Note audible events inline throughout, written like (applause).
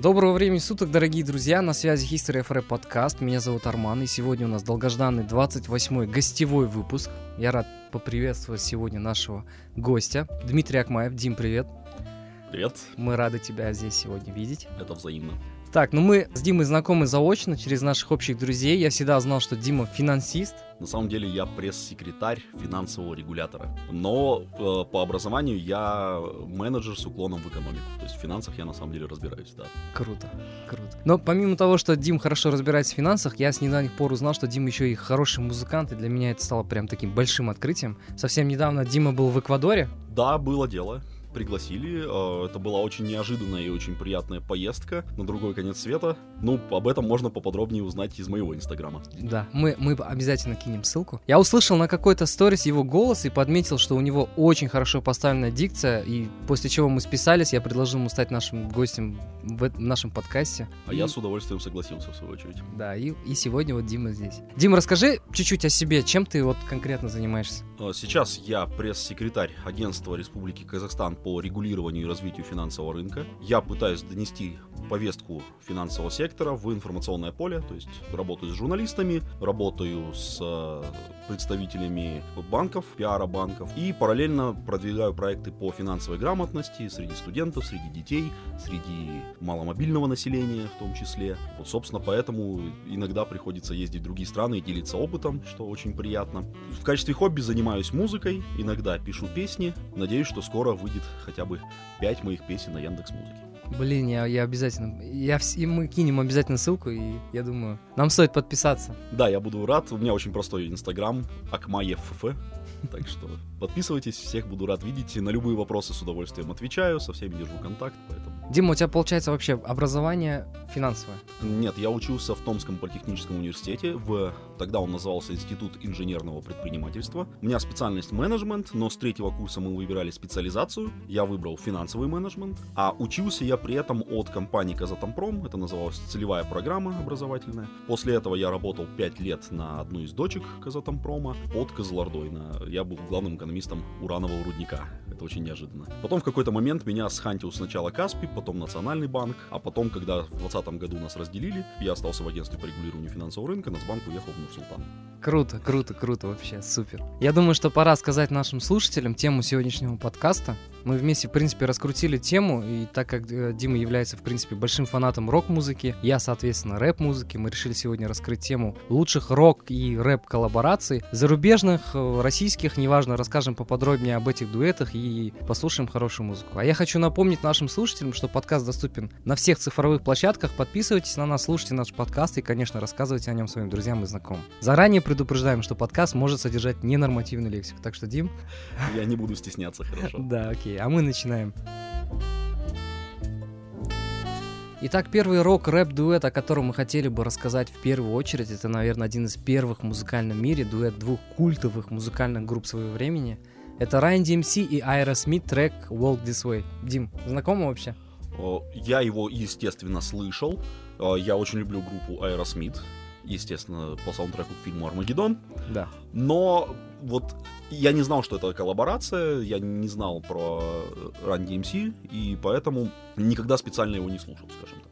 Доброго времени суток, дорогие друзья, на связи History FR подкаст, меня зовут Арман, и сегодня у нас долгожданный 28-й гостевой выпуск. Я рад поприветствовать сегодня нашего гостя, Дмитрий Акмаев. Дим, привет. Привет. Мы рады тебя здесь сегодня видеть. Это взаимно. Так, ну мы с Димой знакомы заочно через наших общих друзей. Я всегда знал, что Дима финансист. На самом деле я пресс-секретарь финансового регулятора. Но э, по образованию я менеджер с уклоном в экономику. То есть в финансах я на самом деле разбираюсь, да. Круто, круто. Но помимо того, что Дим хорошо разбирается в финансах, я с недавних пор узнал, что Дим еще и хороший музыкант, и для меня это стало прям таким большим открытием. Совсем недавно Дима был в Эквадоре. Да, было дело пригласили. А, это была очень неожиданная и очень приятная поездка на другой конец света. Ну, об этом можно поподробнее узнать из моего инстаграма. Да, мы, мы обязательно кинем ссылку. Я услышал на какой-то сторис его голос и подметил, что у него очень хорошо поставленная дикция, и после чего мы списались, я предложил ему стать нашим гостем в, в нашем подкасте. А и... я с удовольствием согласился, в свою очередь. Да, и, и сегодня вот Дима здесь. Дима, расскажи чуть-чуть о себе, чем ты вот конкретно занимаешься? А, сейчас я пресс-секретарь агентства Республики Казахстан по регулированию и развитию финансового рынка. Я пытаюсь донести повестку финансового сектора в информационное поле, то есть работаю с журналистами, работаю с э, представителями банков, пиара банков и параллельно продвигаю проекты по финансовой грамотности среди студентов, среди детей, среди маломобильного населения в том числе. Вот, собственно, поэтому иногда приходится ездить в другие страны и делиться опытом, что очень приятно. В качестве хобби занимаюсь музыкой, иногда пишу песни. Надеюсь, что скоро выйдет хотя бы 5 моих песен на Яндекс Музыке. Блин, я, я обязательно. Я, и мы кинем обязательно ссылку, и я думаю, нам стоит подписаться. Да, я буду рад. У меня очень простой инстаграм акмаефф. Так что подписывайтесь, всех буду рад видеть. На любые вопросы с удовольствием отвечаю, со всеми держу контакт, поэтому Дима, у тебя получается вообще образование финансовое? Нет, я учился в Томском политехническом университете. В... Тогда он назывался Институт инженерного предпринимательства. У меня специальность менеджмент, но с третьего курса мы выбирали специализацию. Я выбрал финансовый менеджмент. А учился я при этом от компании Казатомпром. Это называлась целевая программа образовательная. После этого я работал 5 лет на одну из дочек Казатомпрома под Козлордой. На... Я был главным экономистом уранового рудника. Это очень неожиданно. Потом в какой-то момент меня схантил сначала Каспи, потом Национальный банк, а потом, когда в 2020 году нас разделили, я остался в агентстве по регулированию финансового рынка, Нацбанк уехал в Нур-Султан. Круто, круто, круто вообще, супер. Я думаю, что пора сказать нашим слушателям тему сегодняшнего подкаста. Мы вместе, в принципе, раскрутили тему, и так как э, Дима является, в принципе, большим фанатом рок-музыки, я, соответственно, рэп-музыки, мы решили сегодня раскрыть тему лучших рок и рэп-коллабораций, зарубежных, э, российских, неважно, расскажем поподробнее об этих дуэтах и послушаем хорошую музыку. А я хочу напомнить нашим слушателям, что подкаст доступен на всех цифровых площадках, подписывайтесь на нас, слушайте наш подкаст и, конечно, рассказывайте о нем своим друзьям и знакомым. Заранее предупреждаем, что подкаст может содержать ненормативную лексику, так что, Дим... Я не буду стесняться, хорошо. (laughs) Да, окей. Окей, а мы начинаем. Итак, первый рок-рэп-дуэт, о котором мы хотели бы рассказать в первую очередь, это, наверное, один из первых в музыкальном мире, дуэт двух культовых музыкальных групп своего времени. Это Ryan DMC и Айра Смит трек Walk This Way. Дим, знакомо вообще? Я его, естественно, слышал. Я очень люблю группу Aerosmith естественно, по саундтреку к фильму «Армагеддон». Да. Но вот я не знал, что это коллаборация, я не знал про Run DMC, и поэтому никогда специально его не слушал, скажем так.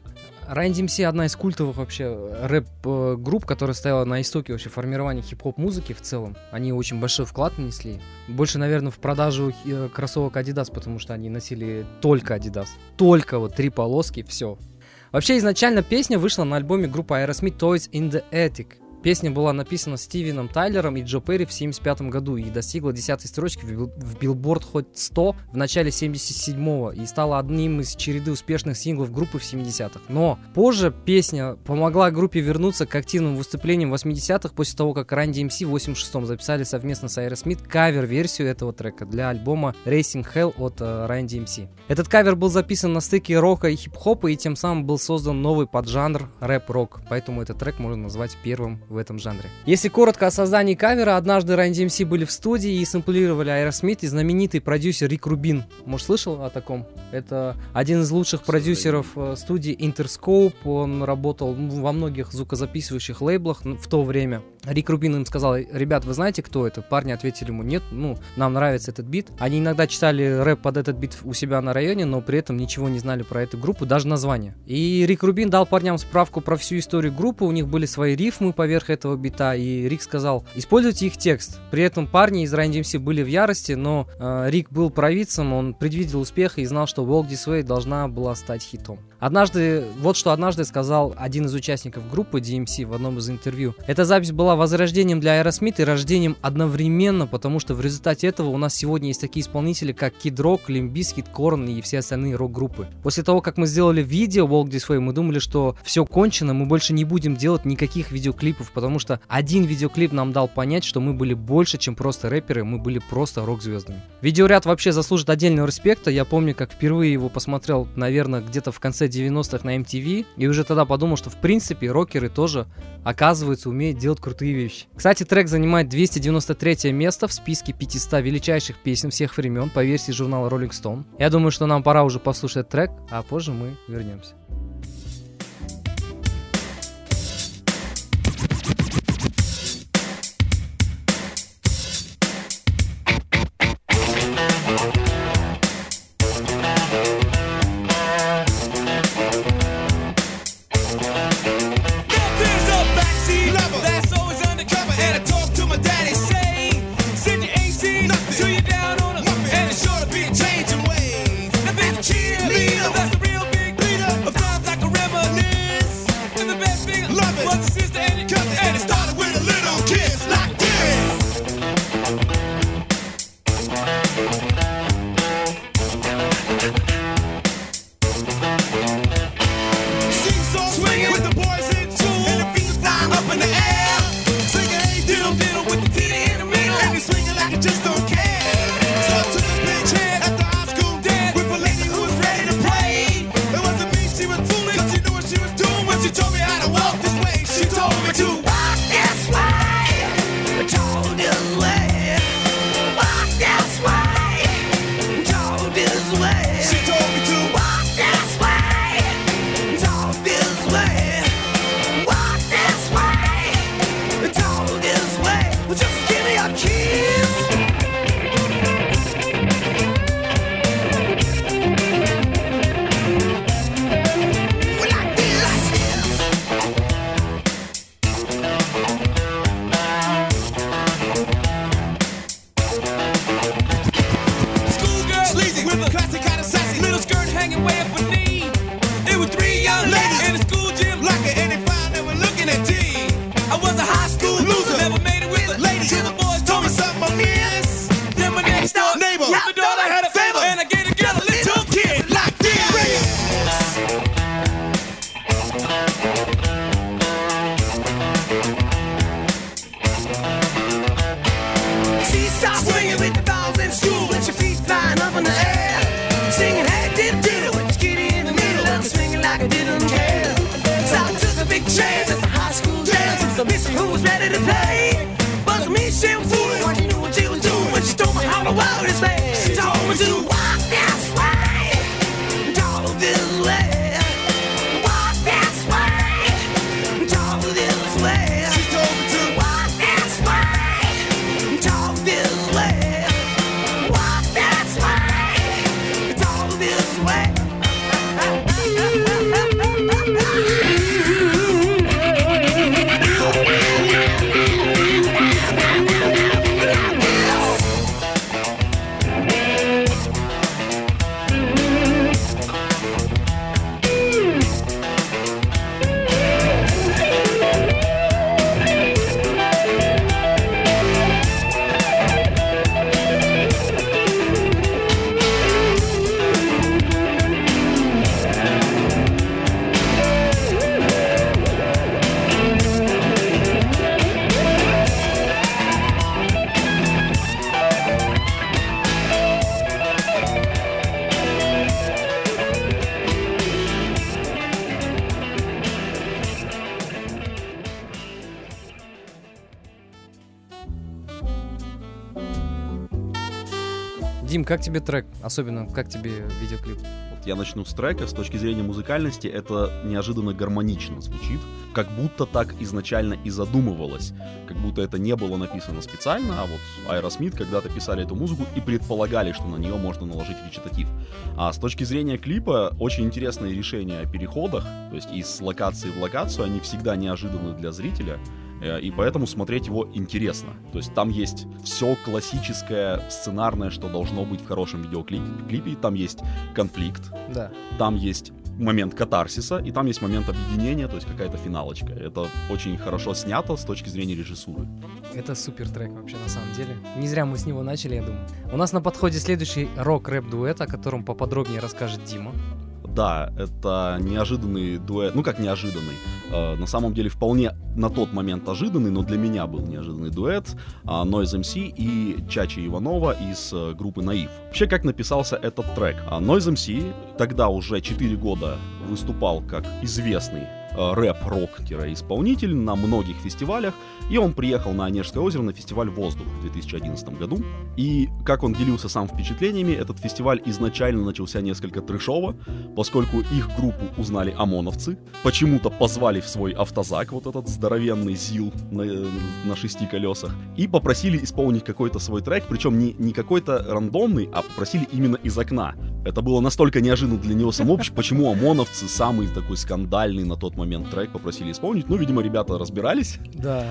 Run DMC одна из культовых вообще рэп-групп, которая стояла на истоке вообще формирования хип-хоп музыки в целом. Они очень большой вклад нанесли. Больше, наверное, в продажу э, кроссовок Adidas, потому что они носили только Adidas. Только вот три полоски, все. Вообще, изначально песня вышла на альбоме группы Aerosmith Toys in the Attic. Песня была написана Стивеном Тайлером и Джо Перри в 1975 году и достигла 10 строчки в Billboard Hot 100 в начале 77-го и стала одним из череды успешных синглов группы в 70-х. Но позже песня помогла группе вернуться к активным выступлениям в 80-х после того, как Run DMC в 86-м записали совместно с Aerosmith кавер-версию этого трека для альбома Raising Hell от Run э, DMC. Этот кавер был записан на стыке рока и хип-хопа и тем самым был создан новый поджанр рэп-рок, поэтому этот трек можно назвать первым в этом жанре. Если коротко о создании кавера, однажды Run DMC были в студии и сэмплировали Aerosmith и знаменитый продюсер Рик Рубин. Может, слышал о таком? Это один из лучших продюсеров э, студии Interscope. Он работал во многих звукозаписывающих лейблах в то время. Рик Рубин им сказал, ребят, вы знаете, кто это? Парни ответили ему, нет, ну, нам нравится этот бит. Они иногда читали рэп под этот бит у себя на районе, но при этом ничего не знали про эту группу, даже название. И Рик Рубин дал парням справку про всю историю группы, у них были свои рифмы поверх этого бита, и Рик сказал, используйте их текст. При этом парни из Run DMC были в ярости, но э, Рик был провидцем, он предвидел успех и знал, что Walk This Way должна была стать хитом. Однажды, вот что однажды сказал один из участников группы DMC в одном из интервью. Эта запись была возрождением для Aerosmith и рождением одновременно, потому что в результате этого у нас сегодня есть такие исполнители, как Kid Rock, Limp Bizkit, Korn и все остальные рок-группы. После того, как мы сделали видео Walk This Way, мы думали, что все кончено, мы больше не будем делать никаких видеоклипов, потому что один видеоклип нам дал понять, что мы были больше, чем просто рэперы, мы были просто рок-звездами. Видеоряд вообще заслужит отдельного респекта. Я помню, как впервые его посмотрел, наверное, где-то в конце 90-х на MTV, и уже тогда подумал, что в принципе рокеры тоже, оказывается, умеют делать крутые вещи. Кстати, трек занимает 293 место в списке 500 величайших песен всех времен по версии журнала Rolling Stone. Я думаю, что нам пора уже послушать трек, а позже мы вернемся. Дим, как тебе трек? Особенно, как тебе видеоклип? Я начну с трека. С точки зрения музыкальности это неожиданно гармонично звучит. Как будто так изначально и задумывалось. Как будто это не было написано специально, а вот Аэросмит когда-то писали эту музыку и предполагали, что на нее можно наложить речитатив. А с точки зрения клипа, очень интересное решение о переходах, то есть из локации в локацию, они всегда неожиданны для зрителя. Э, и поэтому смотреть его интересно. То есть там есть все классическое, сценарное, что должно быть в хорошем видеоклипе. Там есть конфликт, Да. там есть момент катарсиса, и там есть момент объединения, то есть какая-то финалочка. Это очень хорошо снято с точки зрения режиссуры. Это супер трек вообще на самом деле. Не зря мы с него начали, я думаю. У нас на подходе следующий рок-рэп-дуэт, о котором поподробнее расскажет Дима. Да, это неожиданный дуэт. Ну как неожиданный? Э, на самом деле вполне на тот момент ожиданный, но для меня был неожиданный дуэт. Э, Noise MC и Чачи Иванова из э, группы Наив. Вообще, как написался этот трек? А Noise MC тогда уже 4 года выступал как известный рэп-рок-исполнитель на многих фестивалях, и он приехал на Онежское озеро на фестиваль «Воздух» в 2011 году. И, как он делился сам впечатлениями, этот фестиваль изначально начался несколько трешово, поскольку их группу узнали ОМОНовцы, почему-то позвали в свой автозак, вот этот здоровенный ЗИЛ на, на шести колесах, и попросили исполнить какой-то свой трек, причем не, не какой-то рандомный, а попросили именно из окна. Это было настолько неожиданно для него самого, почему ОМОНовцы, самый такой скандальный на тот момент трек, попросили исполнить. Ну, видимо, ребята разбирались. Да.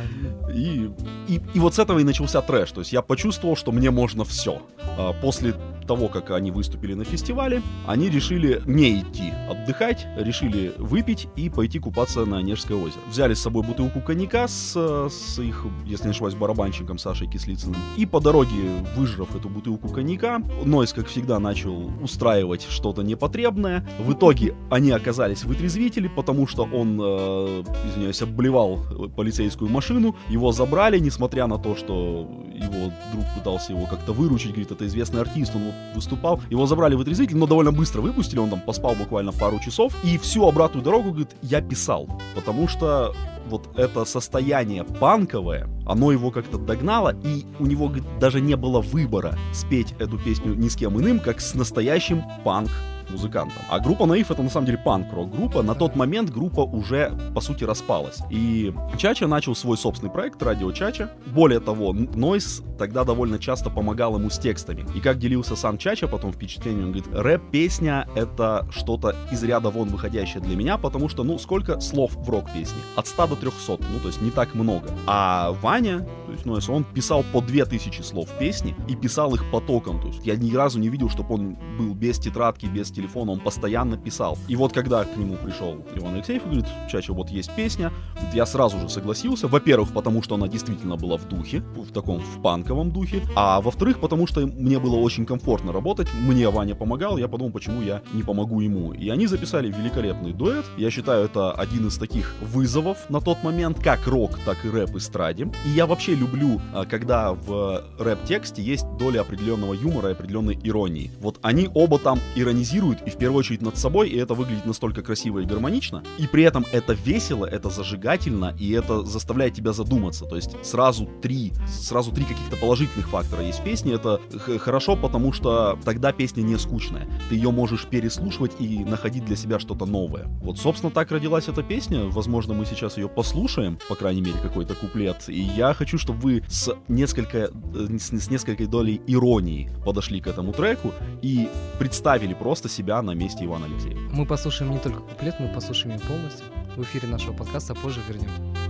И, и, и вот с этого и начался трэш. То есть я почувствовал, что мне можно все. А, После того, как они выступили на фестивале, они решили не идти отдыхать, решили выпить и пойти купаться на Онежское озеро. Взяли с собой бутылку коньяка с, с их, если не ошибаюсь, барабанщиком Сашей Кислицыным. И по дороге, выжрав эту бутылку коньяка, Нойс, как всегда, начал устраивать что-то непотребное. В итоге они оказались вытрезвители, потому что он, э, извиняюсь, обблевал полицейскую машину. Его забрали, несмотря на то, что его друг пытался его как-то выручить, говорит, это известный артист, он выступал. Его забрали вытрезвитель, но довольно быстро выпустили, он там поспал буквально пару часов. И всю обратную дорогу, говорит, я писал, потому что вот это состояние панковое, оно его как-то догнало, и у него говорит, даже не было выбора спеть эту песню ни с кем иным, как с настоящим панк музыкантом. А группа Наив это на самом деле панк-рок группа. На тот момент группа уже по сути распалась. И Чача начал свой собственный проект Радио Чача. Более того, Нойс тогда довольно часто помогал ему с текстами. И как делился сам Чача потом впечатлением, он говорит, рэп-песня это что-то из ряда вон выходящее для меня, потому что, ну, сколько слов в рок-песне? От 100 до 300, ну, то есть не так много. А Ваня, то есть Нойс, он писал по 2000 слов песни и писал их потоком. То есть я ни разу не видел, чтобы он был без тетрадки, без телефона, он постоянно писал. И вот когда к нему пришел Иван Алексеев и говорит, Чача, вот есть песня, я сразу же согласился. Во-первых, потому что она действительно была в духе, в таком в панковом духе, а во-вторых, потому что мне было очень комфортно работать, мне Ваня помогал, я подумал, почему я не помогу ему. И они записали великолепный дуэт. Я считаю, это один из таких вызовов на тот момент, как рок, так и рэп эстраде. И я вообще люблю, а, когда в рэп-тексте есть доля определенного юмора и определенной иронии. Вот они оба там иронизируют и в первую очередь над собой, и это выглядит настолько красиво и гармонично. И при этом это весело, это зажигательно, и это заставляет тебя задуматься. То есть сразу три, сразу три каких-то положительных фактора есть в песне. Это хорошо, потому что тогда песня не скучная. Ты ее можешь переслушивать и находить для себя что-то новое. Вот, собственно, так родилась эта песня. Возможно, мы сейчас ее послушаем, по крайней мере, какой-то куплет. И я хочу, чтобы вы с несколько, с, с несколькой долей иронии подошли к этому треку и представили просто себя на месте Ивана Алексеева. Мы послушаем не только куплет, мы послушаем ее полностью в эфире нашего подкаста, позже вернемся.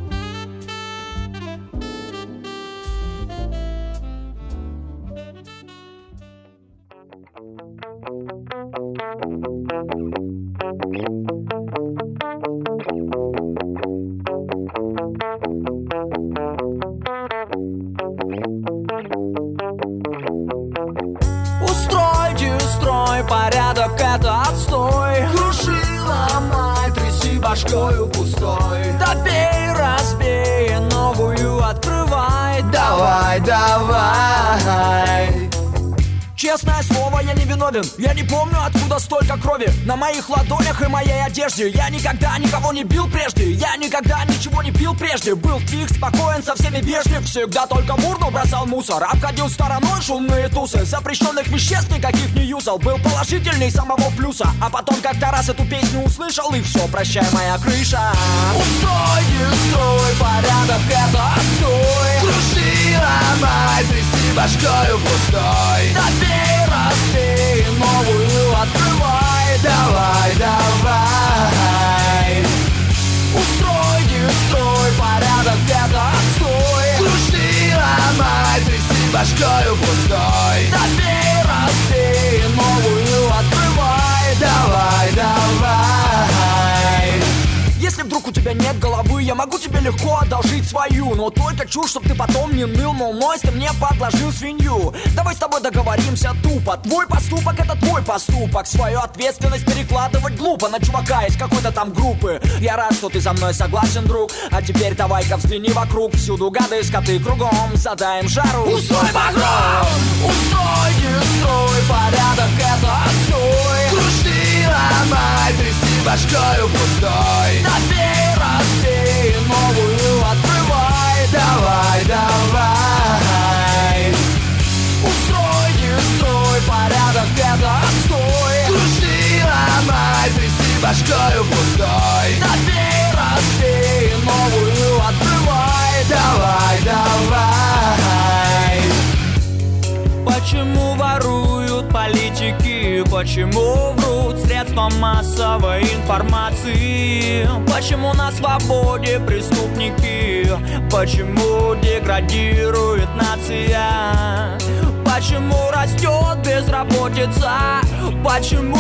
Устройте, устрой порядок, это отстой. Круши, ломай, тряси башкою пустой. Добей, разбей, новую открывай. Давай, давай Честное слово, я не виновен Я не помню, откуда столько крови. На моих ладонях и моей одежде. Я никогда никого не бил прежде. Я никогда ничего не пил прежде. Был тих, спокоен, со всеми вежлив Всегда только в бросал мусор. Обходил стороной шумные тусы. Запрещенных веществ никаких не юзал. Был положительный самого плюса. А потом как-то раз эту песню услышал И все, прощай, моя крыша. Устой, строй, порядок, это отстой. Круши, ломай, башкою пустой Добей, разбей, новую открывай. Давай, давай. Устрой, строй, порядок, это отстой. Круши, ломай, тряси башкою пустой Добей, если вдруг у тебя нет головы, я могу тебе легко одолжить свою. Но только чушь, чтоб ты потом не ныл, мол, мой, ты мне подложил свинью. Давай с тобой договоримся тупо. Твой поступок это твой поступок. Свою ответственность перекладывать глупо На чувака из какой-то там группы. Я рад, что ты со мной согласен, друг. А теперь давай-ка взгляни вокруг. Всюду гады, скоты кругом. Задаем жару. Устой погром! Устой, строй, порядок это отстой. Круши, ломай, тряси башкою пустой. Добей, разбей, новую открывай. Давай, давай. Устрой, строй, порядок это отстой. Круши, ломай, тряси башкою пустой. Добей, разбей, новую открывай. Давай, давай. Почему воруют политики? Почему врут средства массовой информации? Почему на свободе преступники? Почему деградирует нация? Почему растет безработица? Почему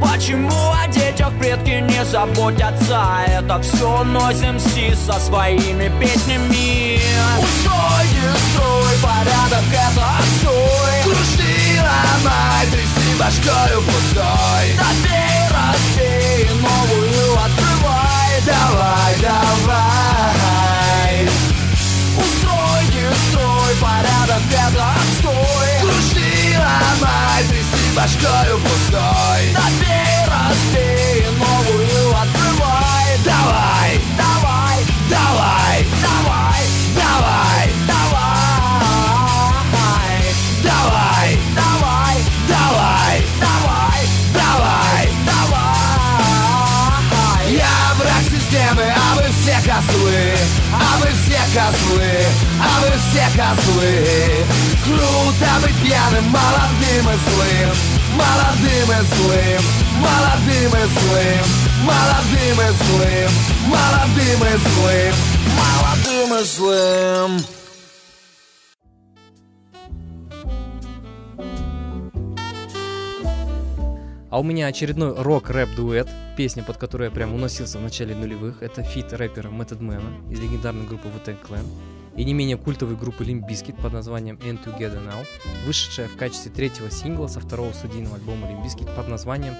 Почему о детях предки не заботятся? Это все носим си со своими песнями. Устой, строй, порядок это отстой. Круши, ломай, тряси башкою пустой. Добей, разбей, новую открывай. Давай, давай. Устрой, строй, порядок это отстой. Круши, ломай, тряси башкою пустой. Добей, козлы, а вы все козлы. Круто быть пьяным, молодым и злым Молодым и злым, молодым и злым Молодым и злым, молодым и злым Молодым и злым А у меня очередной рок-рэп-дуэт, песня, под которую я прям уносился в начале нулевых. Это feat рэпера Method Man из легендарной группы Wu-Tang Clan и не менее культовой группы Limp Bizkit под названием And Together Now, вышедшая в качестве третьего сингла со второго студийного альбома Limp Bizkit под названием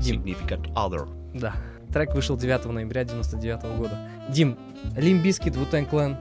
Дим. Significant Other. Да, трек вышел 9 ноября 99 года. Дим, Limp Bizkit, Wu-Tang Clan,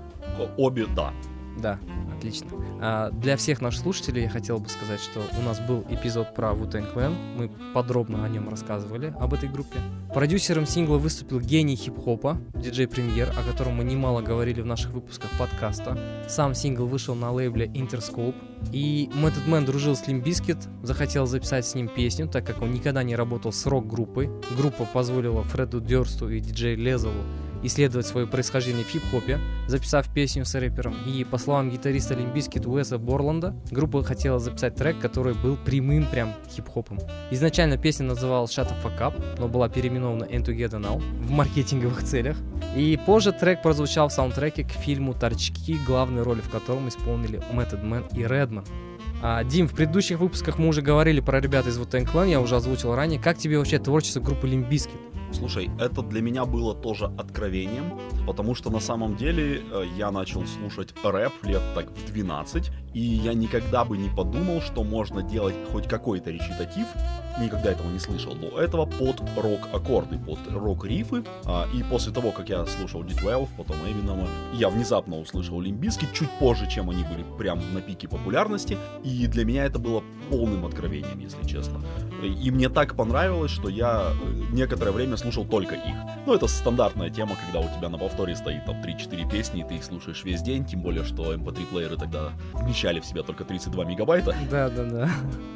Обе, да. Да, отлично. А, для всех наших слушателей я хотел бы сказать, что у нас был эпизод про Wu-Tang Clan. Мы подробно о нем рассказывали, об этой группе. Продюсером сингла выступил гений хип-хопа, диджей Премьер, о котором мы немало говорили в наших выпусках подкаста. Сам сингл вышел на лейбле Interscope. И Method Man дружил с Limp захотел записать с ним песню, так как он никогда не работал с рок-группой. Группа позволила Фреду Дёрсту и диджей Лезову исследовать свое происхождение в хип-хопе, записав песню с рэпером. И по словам гитариста Limp Bizkit Уэса Борланда, группа хотела записать трек, который был прямым прям хип-хопом. Изначально песня называлась Shut the Fuck Up, но была переименована And Together Now в маркетинговых целях. И позже трек прозвучал в саундтреке к фильму «Торчки», главные роли в котором исполнили Method Man и Redman. А, Дим, в предыдущих выпусках мы уже говорили про ребят из Wu-Tang Clan, я уже озвучил ранее. Как тебе вообще творчество группы Limp Bizkit? Слушай, это для меня было тоже откровением, потому что на самом деле э, я начал слушать рэп лет так в 12, и я никогда бы не подумал, что можно делать хоть какой-то речитатив никогда этого не слышал до этого под рок-аккорды, под рок-рифы. А, и после того, как я слушал D12, потом Эминема, я внезапно услышал Limp Bizkit чуть позже, чем они были прям на пике популярности. И для меня это было полным откровением, если честно. И мне так понравилось, что я э, некоторое время слушал только их. Ну, это стандартная тема, когда у тебя на повторе стоит там 3-4 песни, и ты их слушаешь весь день, тем более, что MP3-плееры эм тогда вмещали в себя только 32 мегабайта. Да, да, да.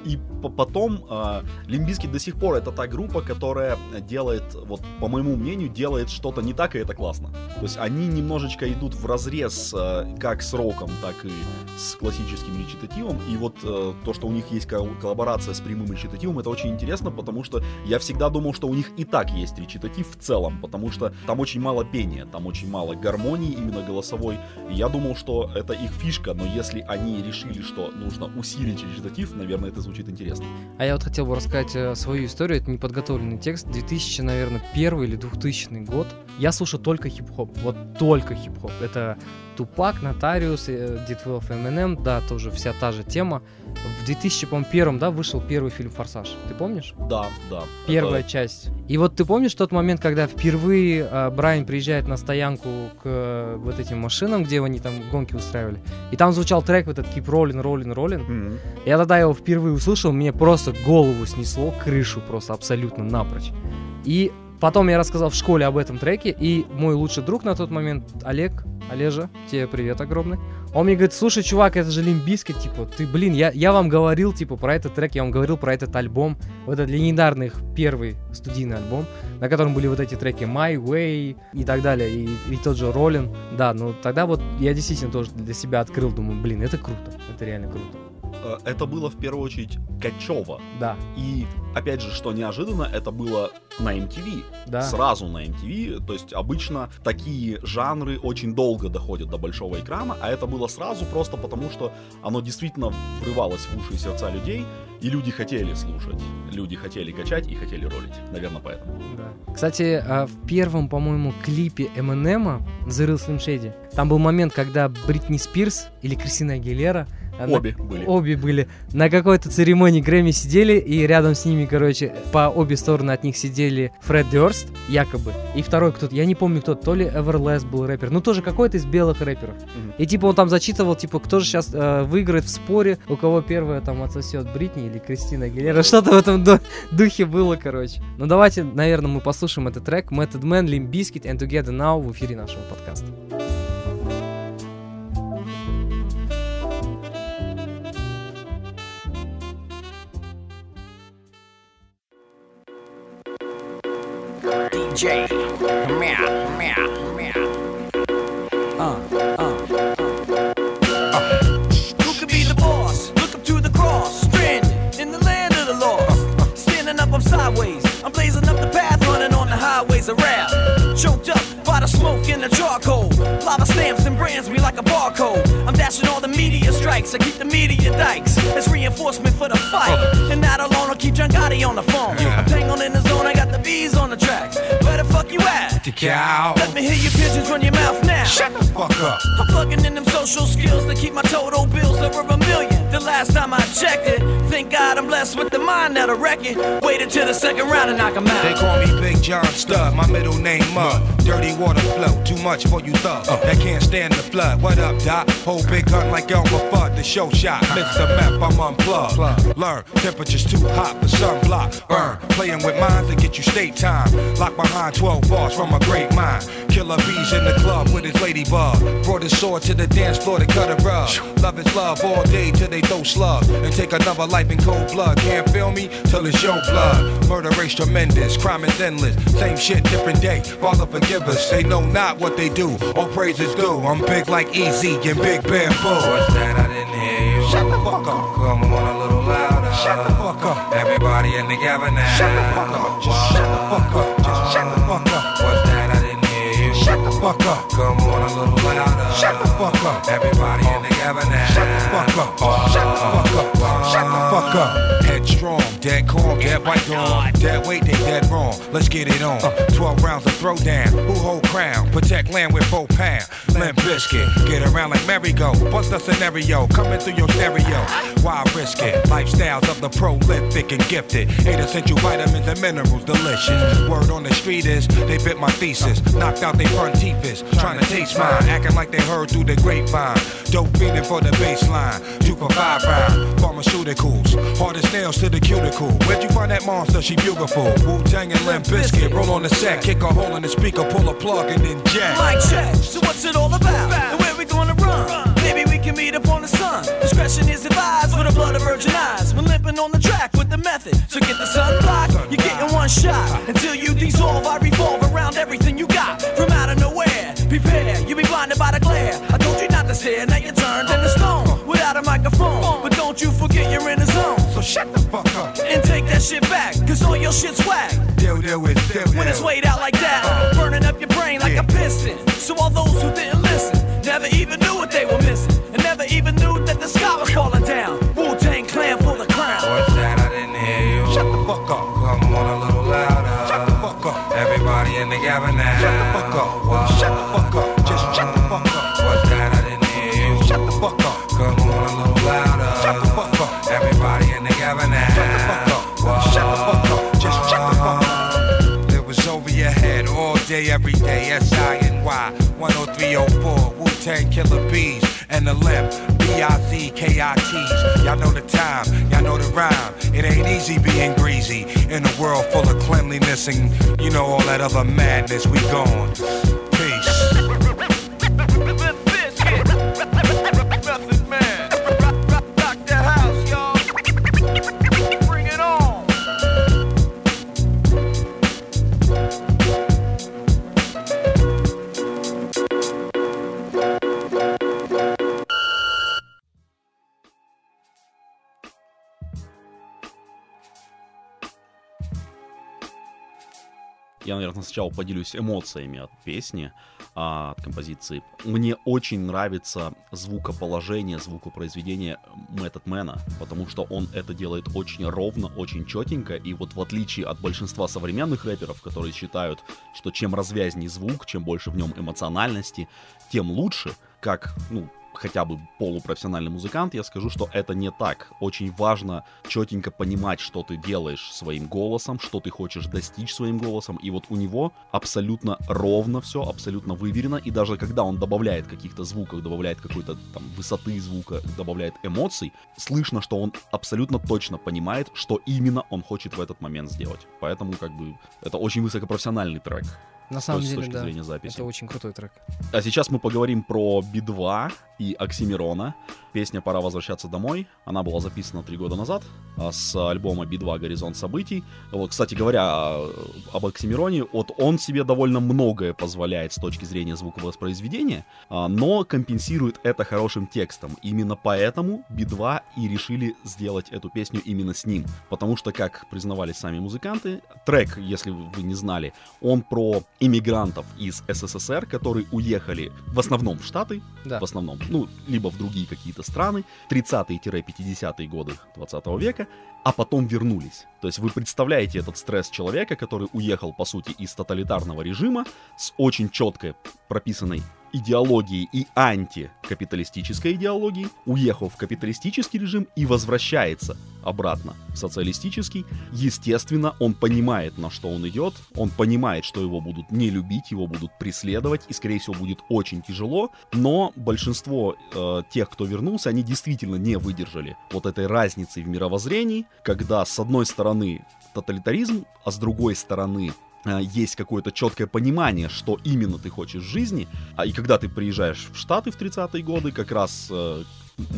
И потом э, Limp Bizkit до сих пор это та группа, которая делает, вот по моему мнению, делает что-то не так, и это классно. То есть они немножечко идут в разрез э, как с роком, так и с классическим речитативом. И вот э, то, что у них есть коллаборация с прямым речитативом, это очень интересно, потому что я всегда думал, что у них и так есть речитатив в целом, потому что там очень мало пения, там очень мало гармонии именно голосовой. И я думал, что это их фишка, но если они решили, что нужно усилить речитатив, наверное, это звучит интересно. А я вот хотел бы рассказать э, свою историю, это неподготовленный текст, 2000, наверное, первый или 2000 год. Я слушаю только хип-хоп, вот только хип-хоп. Это Тупак, Нотариус, D12 Eminem, да, тоже вся та же тема. В 2001, да, вышел первый фильм «Форсаж». Ты помнишь? Да, да. Первая это... часть. И вот ты помнишь тот момент, когда впервые э, Брайан приезжает на стоянку к э, вот этим машинам, где они там гонки устраивали, и там звучал трек вот этот «Keep Rolling, Rolling, Rolling». Mm-hmm. Я тогда его впервые услышал, мне просто голову снесло, крышу просто абсолютно напрочь. И Потом я рассказал в школе об этом треке, и мой лучший друг на тот момент, Олег, Олежа, тебе привет огромный. Он мне говорит, слушай, чувак, это же Лимбиска, типа, ты, блин, я, я вам говорил, типа, про этот трек, я вам говорил про этот альбом, вот этот легендарный первый студийный альбом, на котором были вот эти треки My Way и так далее, и, и тот же Роллин, да, ну тогда вот я действительно тоже для себя открыл, думаю, блин, это круто, это реально круто. Э, это было в первую очередь Качева. Да. И опять же, что неожиданно, это было на MTV. Да. Сразу на MTV. То есть обычно такие жанры очень долго доходят до большого экрана, а это было сразу просто потому, что оно действительно врывалось в уши и сердца людей, и люди хотели слушать. Люди хотели качать и хотели ролить. Наверное, поэтому. Да. Кстати, а в первом, по-моему, клипе Эминема The Real Slim Shady, там был момент, когда Бритни Спирс или Кристина Агилера обе были. Обе были. На какой-то церемонии Грэмми сидели, и рядом с ними, короче, по обе стороны от них сидели Фред Дёрст, якобы, и второй кто-то, я не помню кто, то ли Everlast был рэпер, ну тоже какой-то из белых рэперов. Mm-hmm. И типа он там зачитывал, типа, кто же сейчас э, выиграет в споре, у кого первая там отсосет Бритни или Кристина Гилера, (laughs) что-то в этом духе было, короче. Ну давайте, наверное, мы послушаем этот трек Method Man, Limp Bizkit and Together Now в эфире нашего подкаста. DJ. Meow, meow, meow. Uh, uh, uh. Who could be the boss? Look up to the cross, stranded in the land of the lost. Standing up, I'm sideways. I'm blazing up the path, running on the highways of rap. Choked up by the smoke and the charcoal. Lava stamps and brands me like a barcode. I'm dashing all the media strikes. I keep the media dikes. It's reinforcement cow. Let me hear your pigeons run your mouth now. Shut the fuck up. I'm plugging in them social skills to keep my total bills over a million. The last time I checked it, thank God I'm blessed with the mind that'll wreck it. Waited till the second round and knock 'em out. They call me Big John Stud, my middle name Mud. Dirty water flow, too much for you thug. Uh. That can't stand the flood. What up, Doc? Hold big gun like Elmer Fudd, the fuck, the show shot. Mr. Map, I'm unplugged. Learn, temperature's too hot for sunblock. Burn, playing with minds to get you state time. Lock behind 12 bars from a great mind. Killer bees in the club with his ladybug. Brought his sword to the dance floor to cut a rug. Love is love all day till they throw slugs. And take another life in cold blood. Can't feel me till it's your blood. Murder race tremendous, crime is endless. Same shit, different day. Father forgive us. They know not what they do. All praises due. I'm big like Easy and Big Bamboo. What's that? I didn't hear you. Shut the fuck up. Come on a little louder. Shut the fuck up. Everybody in the together now. Shut the fuck up. Just shut the fuck up. Just shut the fuck up. Fuck up. Come on a little louder. Shut the fuck up. Everybody in together now. Shut the fuck up. Uh, Shut the fuck up. Shut the fuck up. Headstrong, dead calm, get right oh on. Dead weight, they dead wrong. Let's get it on. Uh. 12 rounds of throwdown. Who hold crown? Protect land with four pound. Limp biscuit. Get around like merry-go. Bust a scenario. Coming through your stereo. Why risk it? Lifestyles of the prolific and gifted. Eight essential vitamins and minerals. Delicious. Word on the street is they bit my thesis. Knocked out they front teeth is. Trying to taste mine. Acting like they heard through the grapevine. Dope feeding for the baseline. Two for five round. Pharmaceuticals. Hardest nails to the cuticle. Where'd you find that monster? She beautiful. Wu Tang and Limp Biscuit. Roll on the set. Kick a hole in the speaker. Pull a plug and then jack. Mic check. So what's it all about? And where we gonna run? Maybe we can meet up on the sun. Discretion is advised for the blood of virgin eyes. We're limping on the track with the method. So get the sun block. You're getting one shot until you dissolve. I shit back, cause all your shit's whack. Deal, deal with, deal, When it's deal. laid out like that, uh-huh. burning up your brain like a piston. So all those who didn't listen never even knew what they were missing, and never even knew that the sky was falling Bees and the limp B-I-Z-K-I-T's. Y'all know the time, y'all know the rhyme. It ain't easy being greasy in a world full of cleanliness and you know all that other madness. We gone. Я, наверное, сначала поделюсь эмоциями от песни, а, от композиции. Мне очень нравится звукоположение, звукопроизведение Man, потому что он это делает очень ровно, очень четенько, и вот в отличие от большинства современных рэперов, которые считают, что чем развязней звук, чем больше в нем эмоциональности, тем лучше, как, ну, хотя бы полупрофессиональный музыкант, я скажу, что это не так. Очень важно четенько понимать, что ты делаешь своим голосом, что ты хочешь достичь своим голосом. И вот у него абсолютно ровно все, абсолютно выверено. И даже когда он добавляет каких-то звуков, добавляет какой-то там высоты звука, добавляет эмоций, слышно, что он абсолютно точно понимает, что именно он хочет в этот момент сделать. Поэтому как бы это очень высокопрофессиональный трек. На самом с деле, точки да. зрения записи. Это очень крутой трек. А сейчас мы поговорим про Би-2 и Оксимирона. Песня «Пора возвращаться домой». Она была записана три года назад а, с альбома Би-2 «Горизонт событий». Вот, кстати говоря, а, об Оксимироне, вот он себе довольно многое позволяет с точки зрения звуковоспроизведения, а, но компенсирует это хорошим текстом. Именно поэтому Би-2 и решили сделать эту песню именно с ним. Потому что, как признавались сами музыканты, трек, если вы не знали, он про иммигрантов из СССР, которые уехали в основном в Штаты, Да. в основном, ну, либо в другие какие-то страны, 30-50-е годы 20 века, а потом вернулись. То есть вы представляете этот стресс человека, который уехал, по сути, из тоталитарного режима с очень четко прописанной идеологией и антикапиталистической идеологией, уехал в капиталистический режим и возвращается обратно в социалистический. Естественно, он понимает, на что он идет, он понимает, что его будут не любить, его будут преследовать, и, скорее всего, будет очень тяжело, но большинство э, тех, кто вернулся, они действительно не выдержали вот этой разницы в мировоззрении, когда, с одной стороны, тоталитаризм, а с другой стороны, есть какое-то четкое понимание, что именно ты хочешь в жизни. А и когда ты приезжаешь в Штаты в 30-е годы, как раз э,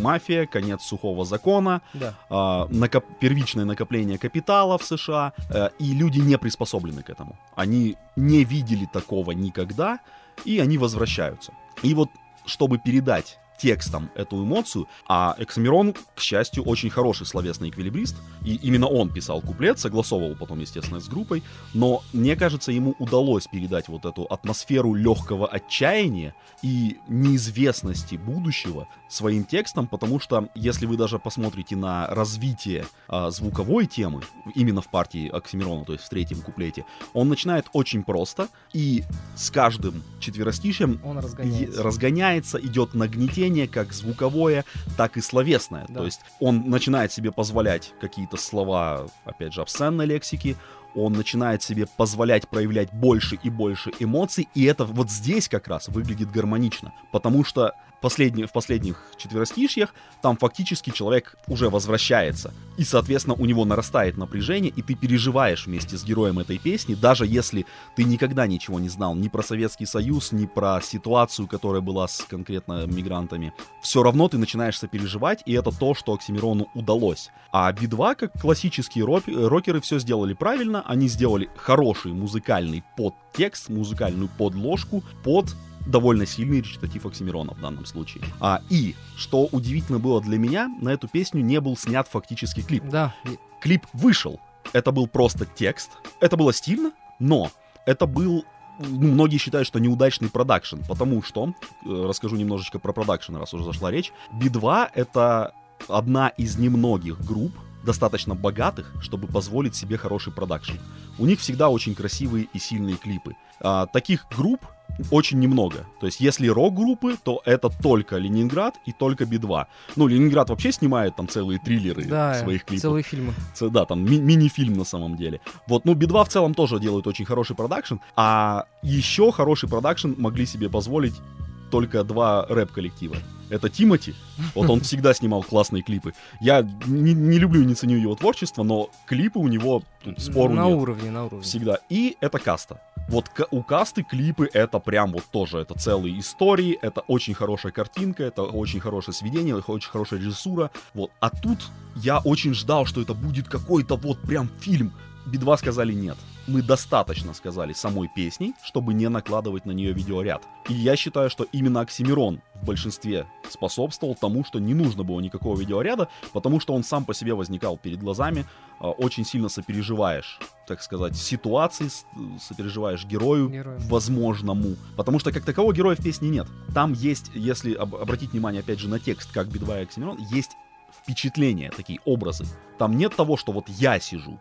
мафия, конец сухого закона, Да. а, накоп- первичное накопление капитала в США, э, и люди не приспособлены к этому. Они не видели такого никогда, и они возвращаются. И вот чтобы передать текстом эту эмоцию, а Эксамерон, к счастью, очень хороший словесный эквилибрист, и именно он писал куплет, согласовывал потом, естественно, с группой, но мне кажется, ему удалось передать вот эту атмосферу легкого отчаяния и неизвестности будущего своим текстом, потому что если вы даже посмотрите на развитие а, звуковой темы, именно в партии Оксимирона, то есть в третьем куплете, он начинает очень просто, и с каждым четверостишем Он разгоняется. разгоняется, идет нагнетение, как звуковое, так и словесное. Да. То есть он начинает себе позволять какие-то слова, опять же, обсценной лексики, он начинает себе позволять проявлять больше и больше эмоций, и это вот здесь как раз выглядит гармонично, потому что последние, в последних четверостишьях там фактически человек уже возвращается, и, соответственно, у него нарастает напряжение, и ты переживаешь вместе с героем этой песни, даже если ты никогда ничего не знал ни про Советский Союз, ни про ситуацию, которая была с конкретно мигрантами, все равно ты начинаешь сопереживать, и это то, что Оксимирону удалось. А Би-2, как классические рок- рокеры, все сделали правильно, они сделали хороший музыкальный подтекст, музыкальную подложку под довольно сильный речитатив Оксимирона в данном случае. А, и, что удивительно было для меня, на эту песню не был снят фактически клип Да, клип вышел. Это был просто текст. Это было стильно, но это был ну, многие считают, что неудачный продакшн, потому что, э, расскажу немножечко про продакшн, раз уже зашла речь, Би-2 это одна из немногих групп, достаточно богатых, чтобы позволить себе хороший продакшн. У них всегда очень красивые и сильные клипы. А, таких групп очень немного. То есть, если рок-группы, то это только Ленинград и только Би-2. Ну, Ленинград вообще снимает там целые триллеры да, своих клипах. целые фильмы. Ц- Да, там ми- мини-фильм на самом деле. Вот, ну, Би-2 в целом тоже делают очень хороший продакшн, а еще хороший продакшн могли себе позволить только два рэп-коллектива. Это Тимати, вот он (laughs) всегда снимал классные клипы. Я не, не люблю и не ценю его творчество, но клипы у него тут спору на нет. уровне, на уровне. Всегда. И это каста. Вот у касты клипы это прям вот тоже, это целые истории, это очень хорошая картинка, это очень хорошее сведение, очень хорошая режиссура. Вот. А тут я очень ждал, что это будет какой-то вот прям фильм. Би-2 сказали нет. Мы достаточно сказали самой песней, чтобы не накладывать на нее видеоряд. И я считаю, что именно Оксимирон в большинстве способствовал тому, что не нужно было никакого видеоряда, потому что он сам по себе возникал перед глазами, а, очень сильно сопереживаешь, так сказать, ситуации, сопереживаешь герою, Герою. возможному. Потому что как такового героя в песне нет. Там есть, если об- обратить внимание опять же на текст, как Би-2 и Оксимирон, есть впечатления, такие образы. Там нет того, что вот я сижу,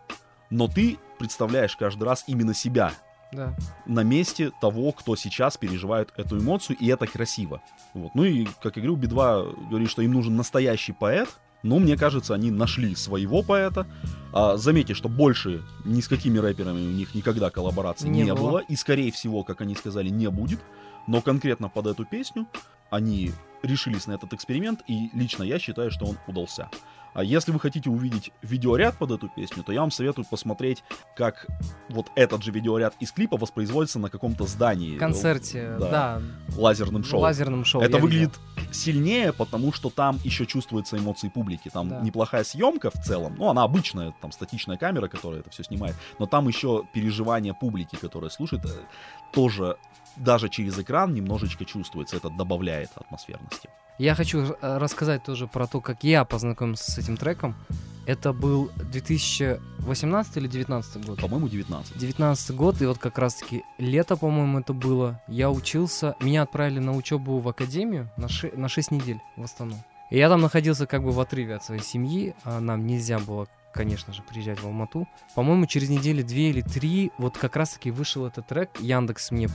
но ты представляешь каждый раз именно себя Да. на месте того, кто сейчас переживает эту эмоцию, и это красиво. Вот. Ну и, как я говорю, Би-2 говорит, что им нужен настоящий поэт, но мне кажется, они нашли своего поэта. А, заметьте, что больше ни с какими рэперами у них никогда коллабораций не, Не было. было. и, скорее всего, как они сказали, не будет. Но конкретно под эту песню они решились на этот эксперимент, и лично я считаю, что он удался. А если вы хотите увидеть видеоряд под эту песню, то я вам советую посмотреть, как вот этот же видеоряд из клипа воспроизводится на каком-то здании. Концерте, Да. да, Лазерным шоу. лазерном шоу. Это выглядит видел. сильнее, потому что там еще чувствуются эмоции публики. Там Да. неплохая съемка в целом. Ну, она обычная, там статичная камера, которая это все снимает. Но там еще переживание публики, которая слушает, э, тоже даже через экран немножечко чувствуется. Это добавляет атмосферности. Я хочу э, рассказать тоже про то, как я познакомился с этим треком. Это был 2018 или 2019 год? По-моему, 19. 19 год, и вот как раз-таки лето, по-моему, это было. Я учился, меня отправили на учебу в академию на, ше- на 6 недель в Астану. И я там находился как бы в отрыве от своей семьи, а нам нельзя было, конечно же, приезжать в Алмату. По-моему, через недели две или три вот как раз-таки вышел этот трек. Яндекс мне,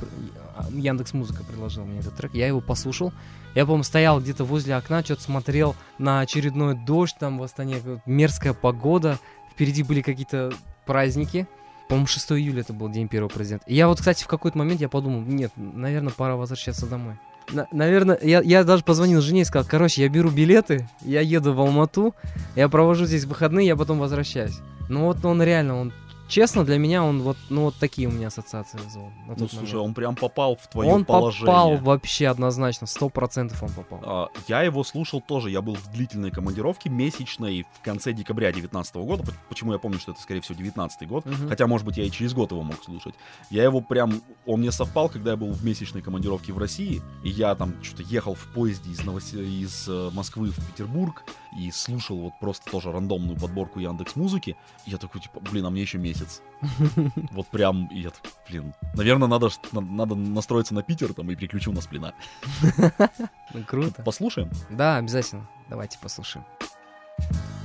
а, Яндекс Музыка предложил мне этот трек. Я его послушал. Я, по-моему, стоял где-то возле окна, что-то смотрел на очередной дождь там в Астане, мерзкая погода. Впереди были какие-то праздники. По-моему, 6 июля это был день первого президента. И я вот, кстати, в какой-то момент я подумал, нет, наверное, пора возвращаться домой. На- наверное, я, я даже позвонил жене и сказал, короче, я беру билеты, я еду в Алмату, я провожу здесь выходные, я потом возвращаюсь. Ну вот он реально, он честно, для меня он вот, ну вот такие у меня ассоциации вызвал. Ну, слушай, момент. он прям попал в твое он положение. попал вообще однозначно, сто процентов он попал. А, Я его слушал тоже, я был в длительной командировке месячной в конце декабря 2019 года. Почему я помню, что это, скорее всего, 19 год. Мгм. Хотя, может быть, я и через год его мог слушать. Я его прям... Он мне совпал, когда я был в месячной командировке в России. И я там что-то ехал в поезде из, Новос- из э, Москвы в Петербург. И слушал вот просто тоже рандомную подборку Яндекс Музыки. Я такой, типа, блин, а мне еще месяц. (laughs) Вот прям, и я такой, блин, наверное, надо, надо настроиться на Питер там и переключу на сплина. (laughs) Ну, круто. Послушаем? Да, обязательно. Давайте послушаем. Черный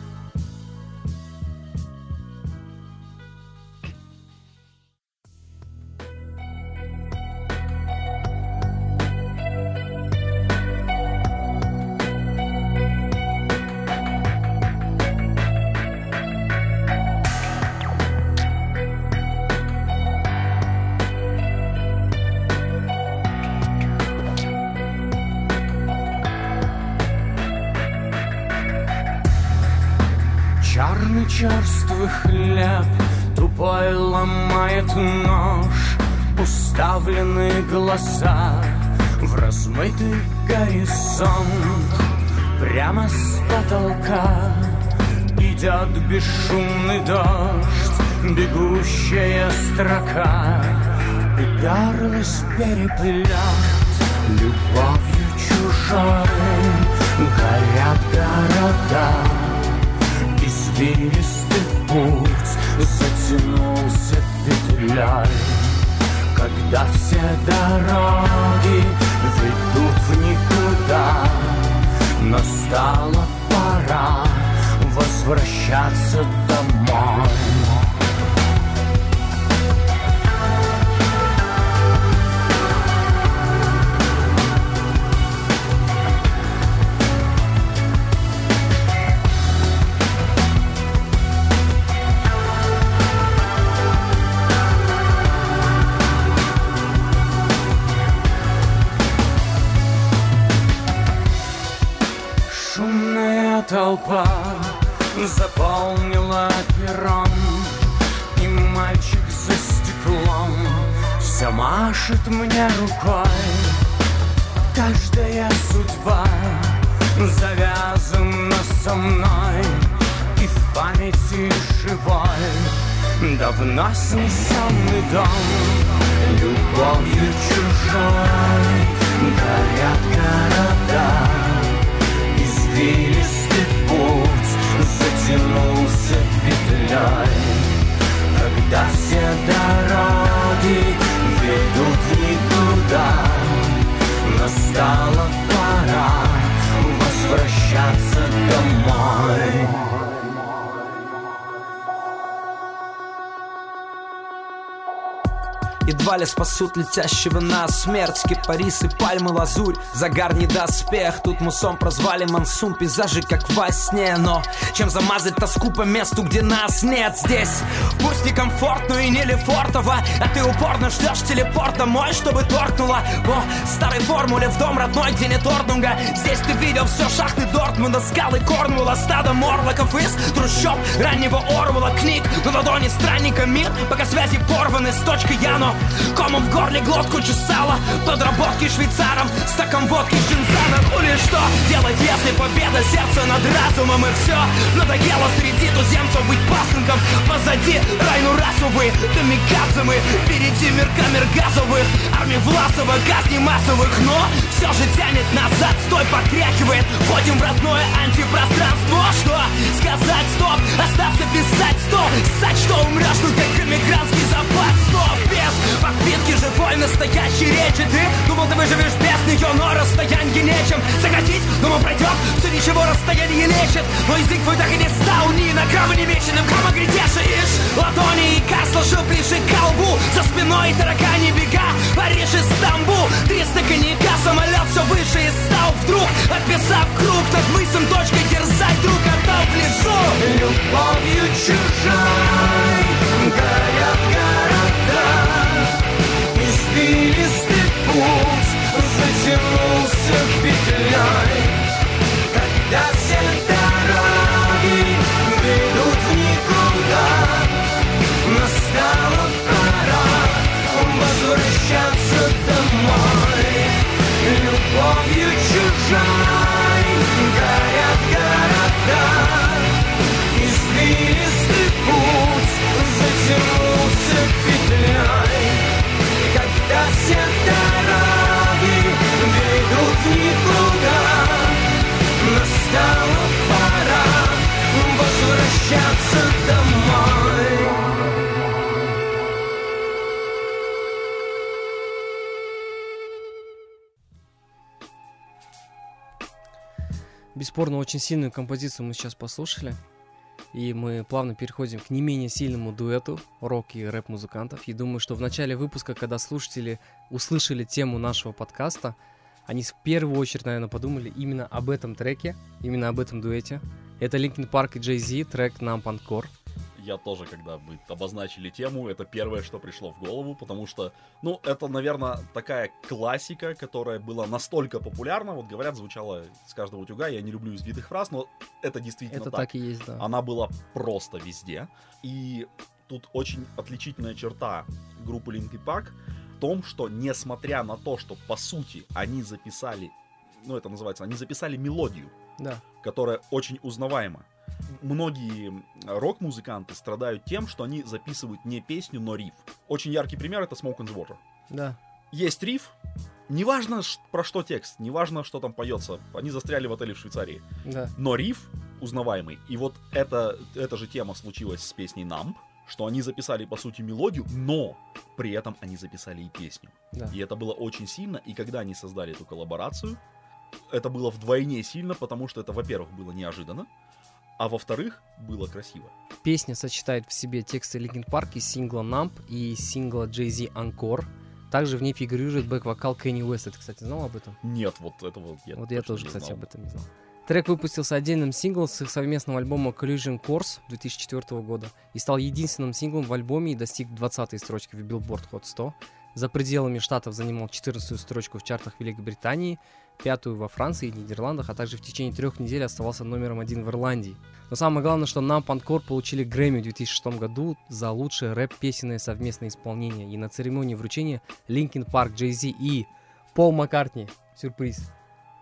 Уставленные глаза В размытый горизонт. Прямо с потолка Идет бесшумный дождь Бегущая строка И горлось переплет. Любовью чужой Горят города Извилистый путь затянулся петлей Когда все дороги ведут в никуда Настала пора возвращаться домой толпа заполнила перрон И мальчик за стеклом все машет мне рукой. Каждая судьба завязана со мной И в памяти живой. Давно снесенный дом Любовью чужой. Горят города Извилистый путь затянулся петлей. Когда все дороги ведут никуда Настала пора возвращаться домой Едва ли спасут летящего на смерть. Кипарисы, пальмы, лазурь, загар не доспех. Тут мусом прозвали мансум, пейзажи как во сне. Но чем замазать тоску по месту, где нас нет? Здесь Пусть некомфортно и не лефортово А ты упорно ждешь телепорт домой, чтобы торкнуло. О, старой формуле в дом родной, где нет Ордунга Здесь ты видел все шахты Дортмунда, скалы Корнуэлла Стадо морлоков из трущоб раннего Орвала Книг на ладони странника мир. Пока связи порваны с точкой Яно Комом в горле глотку чесала Подработки швейцаром Стаком водки Шинзана Ну или что делать, если победа сердца над разумом? И все надоело среди туземцев быть пасынком. Позади райну расовые Камикадзе мы Впереди мир камер газовых Армии Власова, казни массовых. Но все же тянет назад Стой, потряхивает Входим в родное антипространство. Что сказать, стоп Остаться писать, стоп. Ссать, что умрешь, ну как эмигрантский запас. Стоп, без подпитки живой настоящей речи. Ты думал, ты выживешь без нее, но расстояние нечем. Согласись, думал, пройдет, все ничего расстояние лечит. Но язык твой так и не стал ни на грамм немеченным Кому грядешаешь ладони и кар сложил ближе к колбу. За спиной таракани бега, Париж и Стамбул. 300 коньяка, самолет все выше и стал вдруг. Описав круг над мысом точкой дерзать Друг отдал в лесу Любовью чужой горят города Извилистый путь затянулся петлей. Когда все дороги ведут никуда Настала пора возвращаться домой. Любовью чужой Бесспорно, очень сильную композицию мы сейчас послушали. И мы плавно переходим к не менее сильному дуэту рок и рэп-музыкантов. И думаю, что в начале выпуска, когда слушатели услышали тему нашего подкаста, они в первую очередь, наверное, подумали именно об этом треке, именно об этом дуэте. Это Linkin Park и Jay-Z, трек Numb Encore. Я тоже, когда мы обозначили тему, это первое, что пришло в голову, потому что, ну, это, наверное, такая классика, которая была настолько популярна, вот говорят, звучала с каждого утюга, я не люблю избитых фраз, но это действительно Это так. так и есть, да. Она была просто везде. И тут очень отличительная черта группы Linkin Park в том, что несмотря на то, что по сути они записали, ну это называется, они записали мелодию, Да. которая очень узнаваема. Многие рок-музыканты страдают тем, что они записывают не песню, но риф. Очень яркий пример это Smoke and Water. Да. Есть риф, неважно про что текст, неважно, что там поется. Они застряли в отеле в Швейцарии. Да. Но риф узнаваемый. И вот это, эта же тема случилась с песней Numb, что они записали, по сути, мелодию, но при этом они записали и песню. Да. И это было очень сильно, и когда они создали эту коллаборацию, это было вдвойне сильно, потому что это, во-первых, было неожиданно, а во-вторых, было красиво. Песня сочетает в себе тексты Linkin Park из сингла Numb и сингла Jay-Z Encore. Также в ней фигурирует бэк-вокал Кенни Уэста. Ты, кстати, знал об этом? Нет, вот этого я вот я тоже, кстати, знал. об этом не знал. Трек выпустился отдельным синглом с их совместного альбома Collision Course 2004 года и стал единственным синглом в альбоме и достиг 20-й строчки в Billboard Hot 100. За пределами штатов занимал 14-ю строчку в чартах Великобритании, пятую во Франции и Нидерландах, а также в течение трех недель оставался номером один в Ирландии. Но самое главное, что нам Панкор получили Грэмми в 2006 году за лучшее рэп-песенное совместное исполнение. И на церемонии вручения Linkin Park, Jay-Z и Пол Маккартни, сюрприз,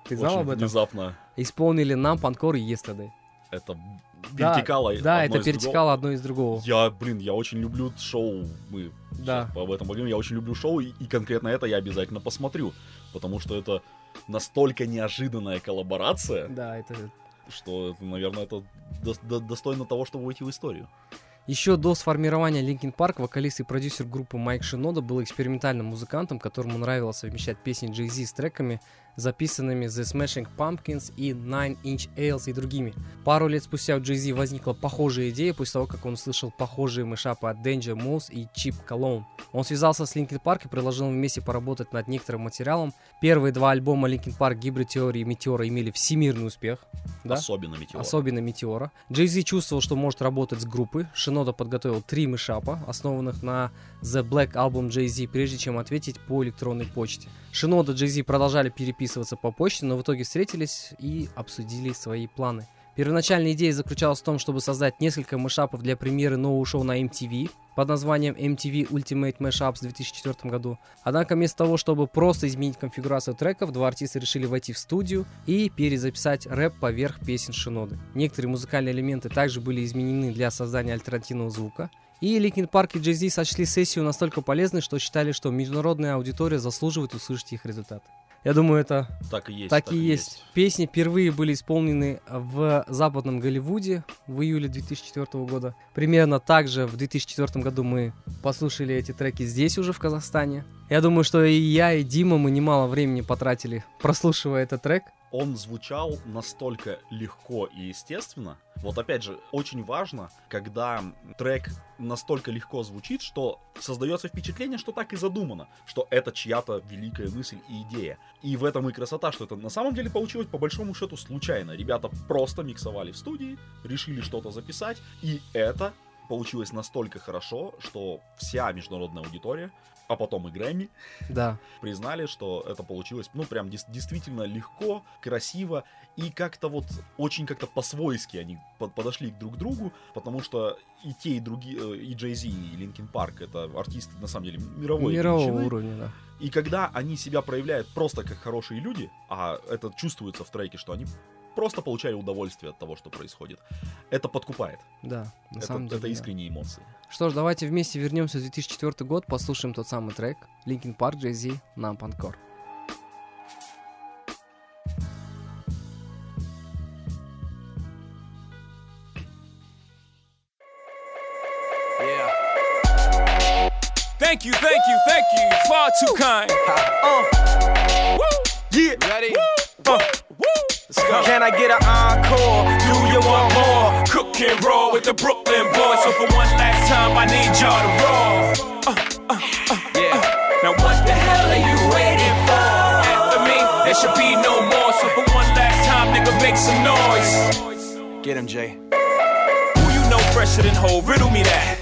ты знал Очень об этом? внезапно Исполнили Numb Encore и Yesterday. это Да, перетекало Да, одно это из перетекало одно из другого. другого. Я, блин, я очень люблю шоу. Мы Да. об этом поговорим. Я очень люблю шоу, и, и конкретно это я обязательно посмотрю. Потому что это настолько неожиданная коллаборация, Да, это что, наверное, это дос- до- достойно того, чтобы войти в историю. Еще до сформирования Linkin Park вокалист и продюсер группы Майк Шинода был экспериментальным музыкантом, которому нравилось совмещать песни Jay-Z с треками, записанными The Smashing Pumpkins и Nine Inch Nails и другими. Пару лет спустя у Jay-Z возникла похожая идея после того, как он услышал похожие мышапы от Danger Mouse и Chip Cologne. Он связался с Linkin Park и предложил вместе поработать над некоторым материалом. Первые два альбома Linkin Park Hybrid Theory и Meteora имели всемирный успех. Да? Особенно Метеор. Особенно Метеора. Джей Зи чувствовал, что может работать с группой. Шинода подготовил три мышапа, основанных на The Black Album Jay Z, прежде чем ответить по электронной почте. Шинода и Джей Зи продолжали переписываться по почте, но в итоге встретились и обсудили свои планы. Первоначальная идея заключалась в том, чтобы создать несколько мышапов для премьеры нового шоу на MTV под названием MTV Ultimate Mashups в 2004 году. Однако вместо того, чтобы просто изменить конфигурацию треков, два артиста решили войти в студию и перезаписать рэп поверх песен Шиноды. Некоторые музыкальные элементы также были изменены для создания альтернативного звука. И Linkin Park и Jay-Z сочли сессию настолько полезной, что считали, что международная аудитория заслуживает услышать их результаты. Я думаю, это Так и есть. так и есть. Песни впервые были исполнены в западном Голливуде в июле 2004 года. Примерно так же в 2004 году мы послушали эти треки здесь уже в Казахстане. Я думаю, что и я, и Дима мы немало времени потратили, прослушивая этот трек. он звучал настолько легко и естественно. Вот опять же, очень важно, когда трек настолько легко звучит, что создается впечатление, что так и задумано, что это чья-то великая мысль и идея. И в этом и красота, что это на самом деле получилось по большому счету случайно. Ребята просто миксовали в студии, решили что-то записать, и это получилось настолько хорошо, что вся международная аудитория, а потом и Грэмми, (laughs) Да. признали, что это получилось, ну, прям дес- действительно легко, красиво, и как-то вот очень как-то по-свойски они под- подошли друг к другу, потому что и те, и другие, э, и Джей Зи, и Linkin Park, это артисты, на самом деле, мировой Мирового величины. уровня, да. И когда они себя проявляют просто как хорошие люди, а это чувствуется в треке, что они просто получали удовольствие от того, что происходит, это подкупает. Да, на это самом деле. это да. искренние эмоции. Что ж, давайте вместе вернемся в 2004 год, послушаем тот самый трек Linkin Park, Jay-Z, Numb Encore. Thank you, thank you, thank you. Far too kind. Uh. Woo. Yeah. Ready? Uh. Woo. Let's go. Can I get an encore? Do you want more? And roll with the Brooklyn boys. So for one last time, I need y'all to roll. Uh, uh, uh, yeah. Now what the hell are you waiting for? After me, there should be no more. So for one last time, nigga, make some noise. Get him, Jay. Who you know fresher than whole? Riddle me that.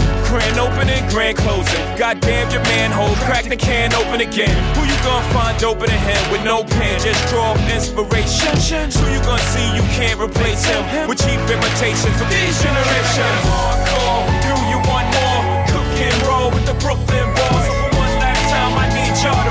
Grand opening, grand closing. Goddamn your manhole, crack the can open again. Who you gonna find open in him with no pen? Just draw inspiration. Who you gonna see you can't replace him with cheap imitations of these generations? Hardcore, do you want more? Cook and roll with the Brooklyn boys. One last time, I need y'all to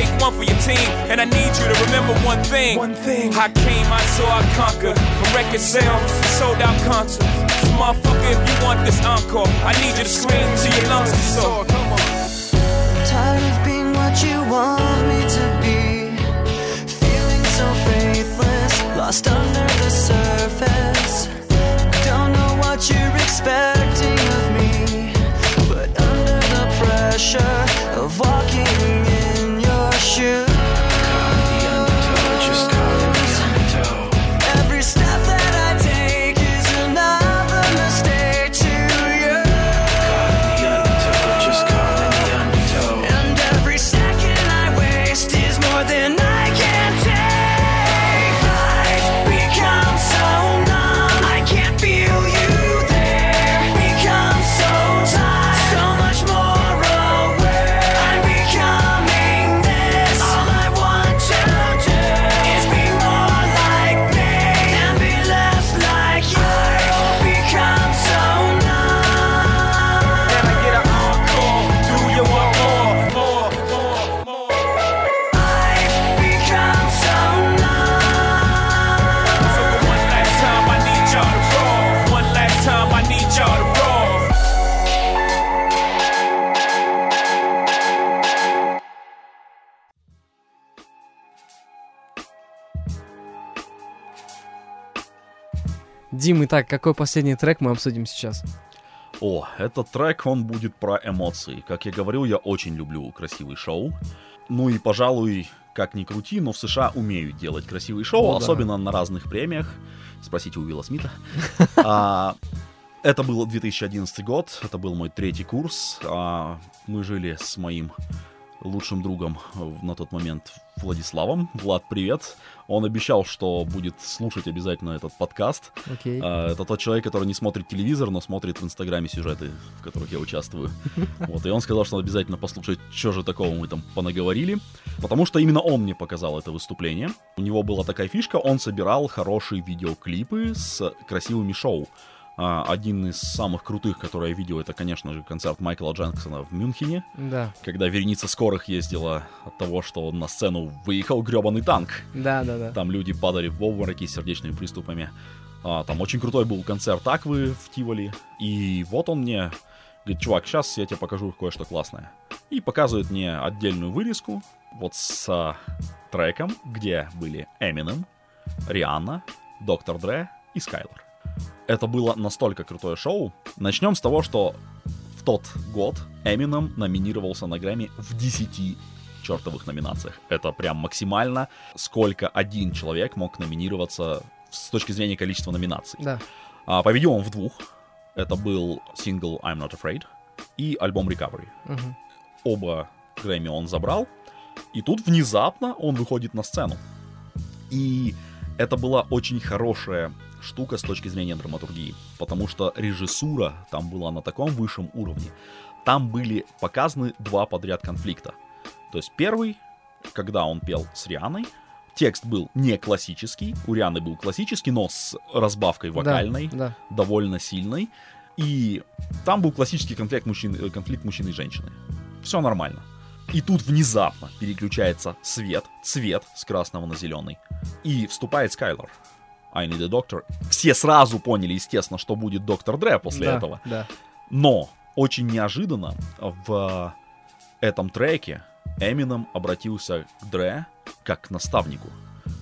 take one for your team. And I need you to remember one thing. One thing. I came, I saw, I conquered. From record sales, to sold out concerts. So motherfucker, if you want this encore, I need you to scream till your lungs can sore. Come on. Tired of being what you want me to be. Feeling so faithless, lost under the surface. Don't know what you're expecting of me, but under the pressure Дим, итак, какой последний трек мы обсудим сейчас? О, этот трек, он будет про эмоции. Как я говорил, я очень люблю красивые шоу. Ну и, пожалуй, как ни крути, но в США умеют делать красивые шоу, О, да. особенно на разных премиях. Спросите у Уилла Смита. (laughs) А, Это был 2011 год, это был мой третий курс. А, Мы жили с моим лучшим другом на тот момент Владиславом. Влад, привет. Он обещал, что будет слушать обязательно этот подкаст. Окей. А, Это тот человек, который не смотрит телевизор, но смотрит в Инстаграме сюжеты, в которых я участвую. (laughs) Вот, и он сказал, что он обязательно послушает, что же такого мы там понаговорили. Потому что именно он мне показал это выступление. У него была такая фишка, он собирал хорошие видеоклипы с красивыми шоу. А, Один из самых крутых, который я видел, это, конечно же, концерт Майкла Джексона в Мюнхене, Да. когда вереница скорых ездила от того, что на сцену выехал гребаный танк. Да, да, да. Там люди падали в обмороки с сердечными приступами. А, там очень крутой был концерт Аквы в Тиволи. И вот он мне говорит, чувак, сейчас я тебе покажу кое-что классное. И показывает мне отдельную вырезку вот с а, треком, где были Эминем, Рианна, Доктор Дре и Скайлор. Это было настолько крутое шоу. Начнем с того, что в тот год Эминем номинировался на Грэмми в 10 чертовых номинациях. Это прям максимально, сколько один человек мог номинироваться с точки зрения количества номинаций. Да. А, победил он в двух. Это был сингл I'm Not Afraid и альбом Recovery. Мгм. Оба Грэмми он забрал. И тут внезапно он выходит на сцену. И это была очень хорошая штука с точки зрения драматургии, потому что режиссура там была на таком высшем уровне. Там были показаны два подряд конфликта. То есть первый, когда он пел с Рианой, текст был не классический, у Рианы был классический, но с разбавкой вокальной, Да, довольно сильной. И там был классический конфликт, мужчин, э, конфликт мужчины и женщины. Все нормально. И тут внезапно переключается свет, цвет с красного на зеленый. И вступает Скайлор. I need a doctor. Все сразу поняли, естественно, что будет доктор Дре после да, этого. Да. Но очень неожиданно в этом треке Эмином обратился к Дре как к наставнику.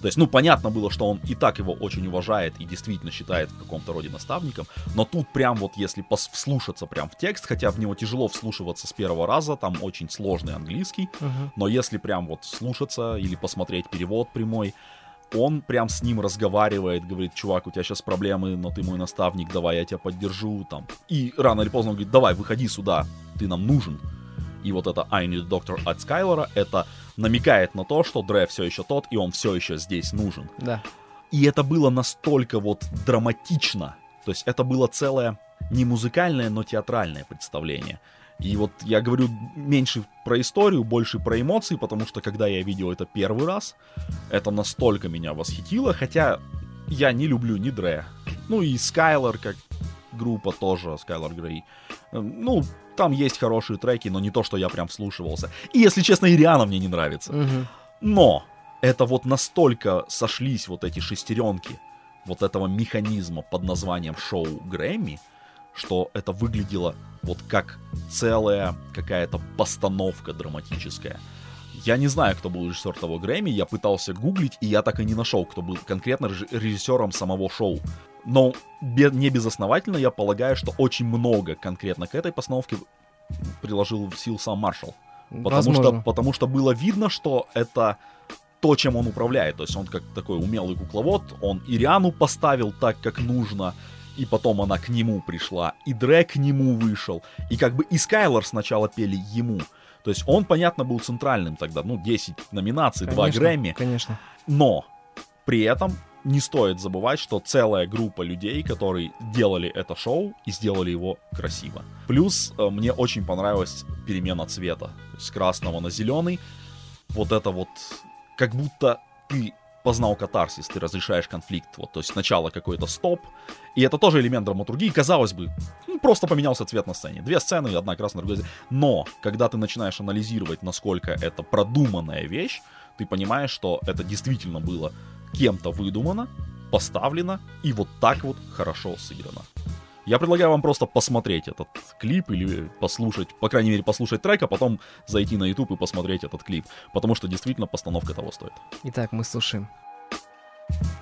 То есть, ну, понятно было, что он и так его очень уважает и действительно считает в каком-то роде наставником, но тут прям вот, если пос- вслушаться прям в текст, хотя в него тяжело вслушиваться с первого раза, там очень сложный английский, Мгм. но если прям вот слушаться или посмотреть перевод прямой, он прям с ним разговаривает, говорит, чувак, у тебя сейчас проблемы, но ты мой наставник, давай я тебя поддержу, там. И рано или поздно он говорит, давай, выходи сюда, ты нам нужен. И вот это I need a doctor от Скайлора, это намекает на то, что Дре все еще тот, и он все еще здесь нужен. Да. И это было настолько вот драматично. То есть это было целое не музыкальное, но театральное представление. И вот я говорю меньше про историю, больше про эмоции, потому что когда я видел это первый раз, это настолько меня восхитило, хотя я не люблю ни Дре. Ну и Скайлор как группа тоже, Скайлор Грей. Э, Ну, там есть хорошие треки, но не то, что я прям вслушивался. И, если честно, и Риана мне не нравится. Мгм. Но это вот настолько сошлись вот эти шестеренки вот этого механизма под названием шоу Грэмми, что это выглядело вот как целая какая-то постановка драматическая. Я не знаю, кто был режиссер того Грэмми, я пытался гуглить, и я так и не нашел, кто был конкретно реж- режиссером самого шоу. Но не безосновательно я полагаю, что очень много конкретно к этой постановке приложил сил сам Маршалл. Потому что, потому что было видно, что это то, чем он управляет. То есть он как такой умелый кукловод, он и Риану поставил так, как нужно, и потом она к нему пришла, и Дре к нему вышел, и как бы и Скайлор сначала пели ему. То есть он, понятно, был центральным тогда, ну, 10 номинаций, 2 Конечно, Грэмми, Конечно. но при этом не стоит забывать, что целая группа людей, которые делали это шоу и сделали его красиво. Плюс э, мне очень понравилась перемена цвета. С красного на зеленый. Вот это вот, как будто ты познал катарсис, ты разрешаешь конфликт. Вот, то есть сначала какой-то стоп, и это тоже элемент драматургии. Казалось бы, ну, просто поменялся цвет на сцене. Две сцены, одна красная, другая. Но, когда ты начинаешь анализировать, насколько это продуманная вещь, ты понимаешь, что это действительно было кем-то выдумано, поставлено и вот так вот хорошо сыграно. Я предлагаю вам просто посмотреть этот клип или послушать, по крайней мере, послушать трек, а потом зайти на YouTube и посмотреть этот клип, потому что действительно постановка того стоит. Итак, мы слушаем. of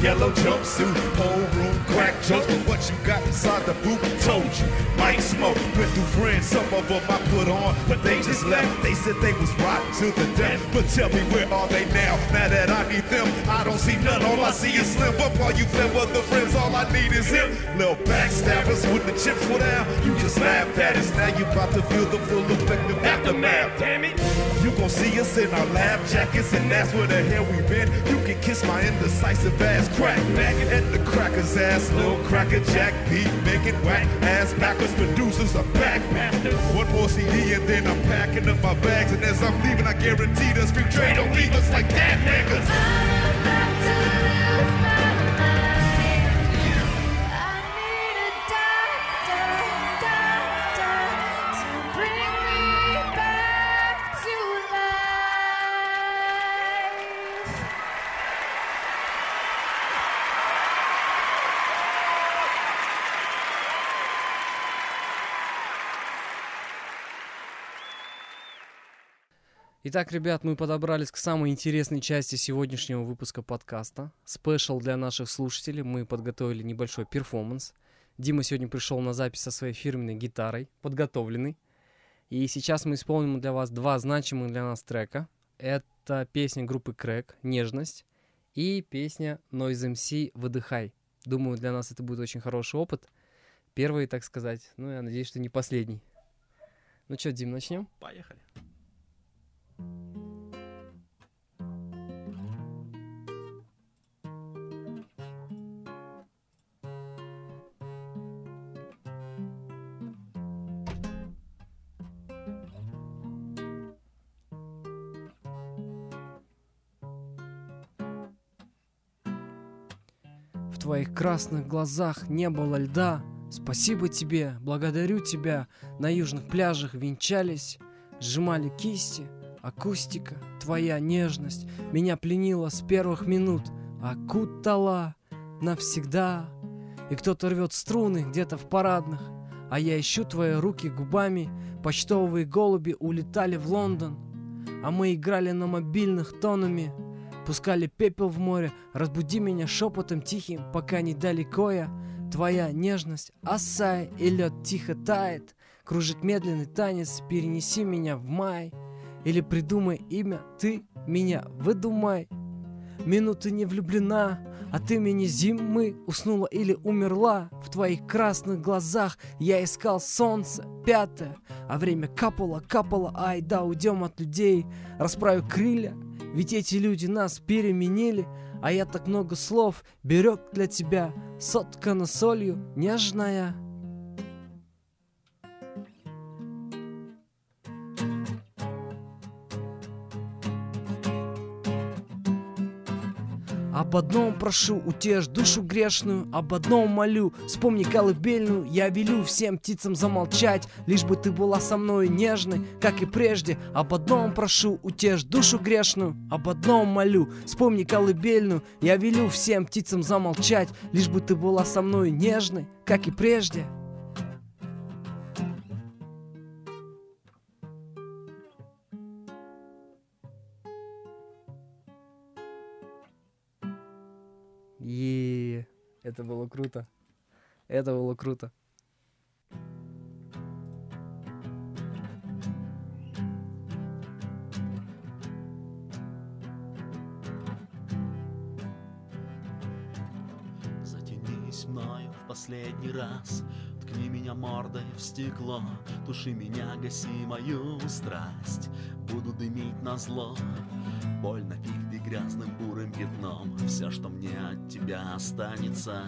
yellow jumpsuit, whole room crack jokes, but what you got inside the boot told you. Might smoke, went through friends, some of them I put on, but they just left. They said they was rotten to the death, but tell me where are they now? Now that I need them, I don't see none. All I see is slim up. All you clever the friends, all I need is him. Little backstabbers when the chips were down, you just laughed at us. Now you about to feel the full effect of aftermath. Damn it! Gon' see us in our lab jackets, and that's where the hell we been. You can kiss my indecisive ass crack back at the crackers ass, little cracker jack beat, making whack ass backwards producers are back. One more CD and then I'm packing up my bags, and as I'm leaving, I guarantee the street trade don't leave us like that, niggas. Итак, ребят, мы подобрались к самой интересной части сегодняшнего выпуска подкаста. Спешл для наших слушателей. Мы подготовили небольшой перформанс. Дима сегодня пришел на запись со своей фирменной гитарой, подготовленный. И сейчас мы исполним для вас два значимых для нас трека. Это песня группы Крэк «Нежность» и песня Noise MC «Выдыхай». Думаю, для нас это будет очень хороший опыт. Первый, так сказать. Ну, я надеюсь, что не последний. Ну что, Дим, начнем? Поехали. В твоих красных глазах не было льда. Спасибо тебе, благодарю тебя. На южных пляжах венчались, сжимали кисти. Акустика, твоя нежность меня пленила с первых минут, окутала навсегда. И кто-то рвет струны где-то в парадных, а я ищу твои руки губами. Почтовые голуби улетали в Лондон, а мы играли на мобильных тонами. Пускали пепел в море, разбуди меня шепотом тихим, пока недалеко я. Твоя нежность, осай и лед тихо тает, кружит медленный танец, перенеси меня в май. Или придумай имя, ты меня выдумай. Минуты не влюблена, от имени зимы уснула или умерла. В твоих красных глазах я искал солнце, пятое, а время капало, капало, ай да, уйдем от людей, расправив крылья, ведь эти люди нас переменили, а я так много слов берег для тебя, соткана солью нежная. Об одном прошу, утешь душу грешную, об одном молю, вспомни колыбельную, я велю всем птицам замолчать, лишь бы ты была со мной нежной, как и прежде. Об одном прошу, утешь душу грешную, об одном молю, вспомни колыбельную, я велю всем птицам замолчать, лишь бы ты была со мной нежной, как и прежде. Е, это было круто. Это было круто. Затянись мною в последний раз Ткни меня мордой в стекло Туши меня, гаси мою страсть Буду дымить на зло Боль на пихте грязным бурым пятном. Все, что мне от тебя останется.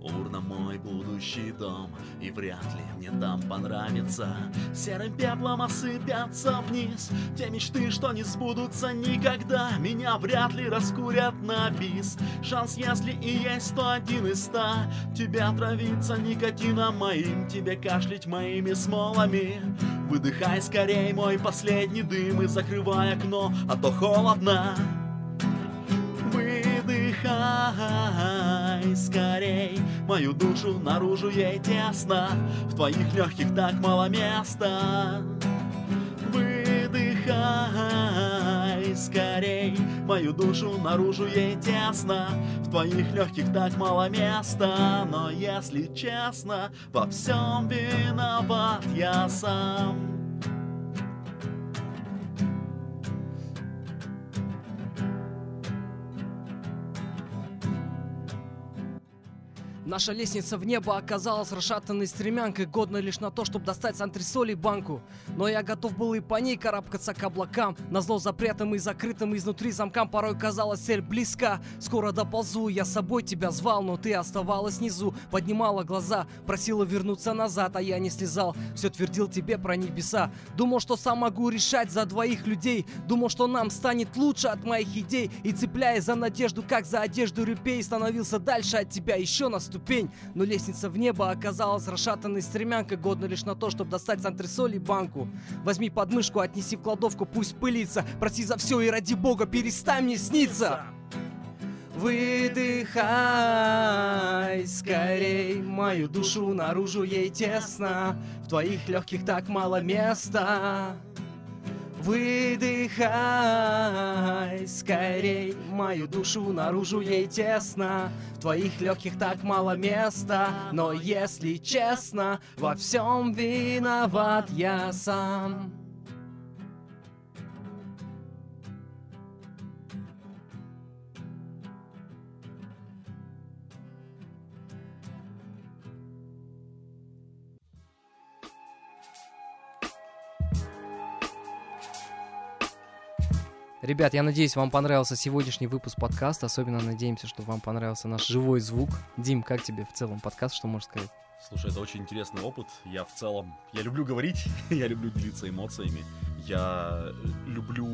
Урна мой будущий дом И вряд ли мне там понравится. Серым пеплом осыпятся вниз Те мечты, что не сбудутся никогда. Меня вряд ли раскурят на бис. Шанс, если и есть, то один из ста. Тебя травиться никотином моим Тебе кашлять моими смолами. Выдыхай скорей мой последний дым И закрывай окно, а то холодно Выдыхай скорей Мою душу наружу ей тесно В твоих легких так мало места. Выдыхай скорей Мою душу наружу ей тесно В твоих легких так мало места. Но если честно, во всем виноват я сам Наша лестница в небо оказалась расшатанной стремянкой, годной лишь на то, чтобы достать с антресолей банку. Но я готов был и по ней карабкаться к облакам, назло запретым и закрытым изнутри замкам порой казалась цель близка. Скоро доползу, я с собой тебя звал, но ты оставалась внизу, поднимала глаза, просила вернуться назад, а я не слезал. Все твердил тебе про небеса. Думал, что сам могу решать за двоих людей, думал, что нам станет лучше от моих идей, и цепляясь за надежду, как за одежду репей, становился дальше от тебя еще на ступень. Но лестница в небо оказалась расшатанной стремянкой, годной лишь на то, чтобы достать с антресолей банку. Возьми подмышку, отнеси в кладовку, пусть пылится. Проси за все и ради бога перестань мне сниться. Выдыхай скорей мою душу наружу ей тесно В твоих легких так мало места Выдыхай скорей. Мою душу наружу ей тесно. В твоих легких так мало места. Но если честно, во всем виноват я сам Ребят, я надеюсь, вам понравился сегодняшний выпуск подкаста. Особенно надеемся, что вам понравился наш живой звук. Дим, как тебе в целом подкаст? Что можешь сказать? Слушай, это очень интересный опыт. Я в целом, я люблю говорить, (laughs) я люблю делиться эмоциями. Я люблю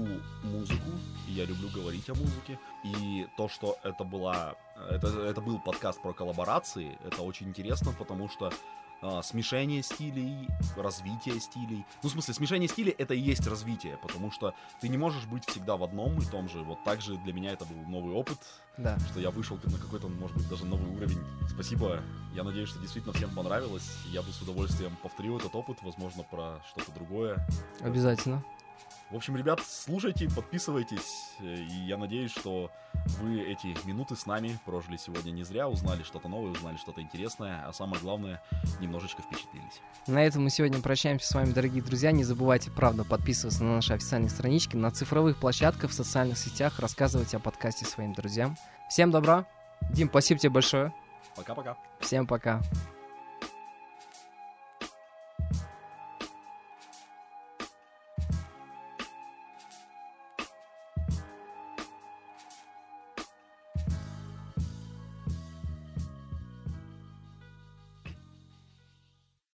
музыку, я люблю говорить о музыке. И то, что это была, это, это был подкаст про коллаборации, это очень интересно, потому что а, смешение стилей, развитие стилей. Ну, в смысле, смешение стилей это и есть развитие, потому что ты не можешь быть всегда в одном и том же. Вот так же для меня это был новый опыт, Да. что я вышел на какой-то, может быть, даже новый уровень. Спасибо. Я надеюсь, что действительно всем понравилось. Я бы с удовольствием повторил этот опыт, возможно, про что-то другое. Обязательно. В общем, ребят, слушайте, подписывайтесь, и я надеюсь, что вы эти минуты с нами прожили сегодня не зря, узнали что-то новое, узнали что-то интересное, а самое главное, немножечко впечатлились. На этом мы сегодня прощаемся с вами, дорогие друзья. Не забывайте, правда, подписываться на наши официальные странички, на цифровых площадках, в социальных сетях, рассказывать о подкасте своим друзьям. Всем добра. Дим, спасибо тебе большое. Пока-пока. Всем пока.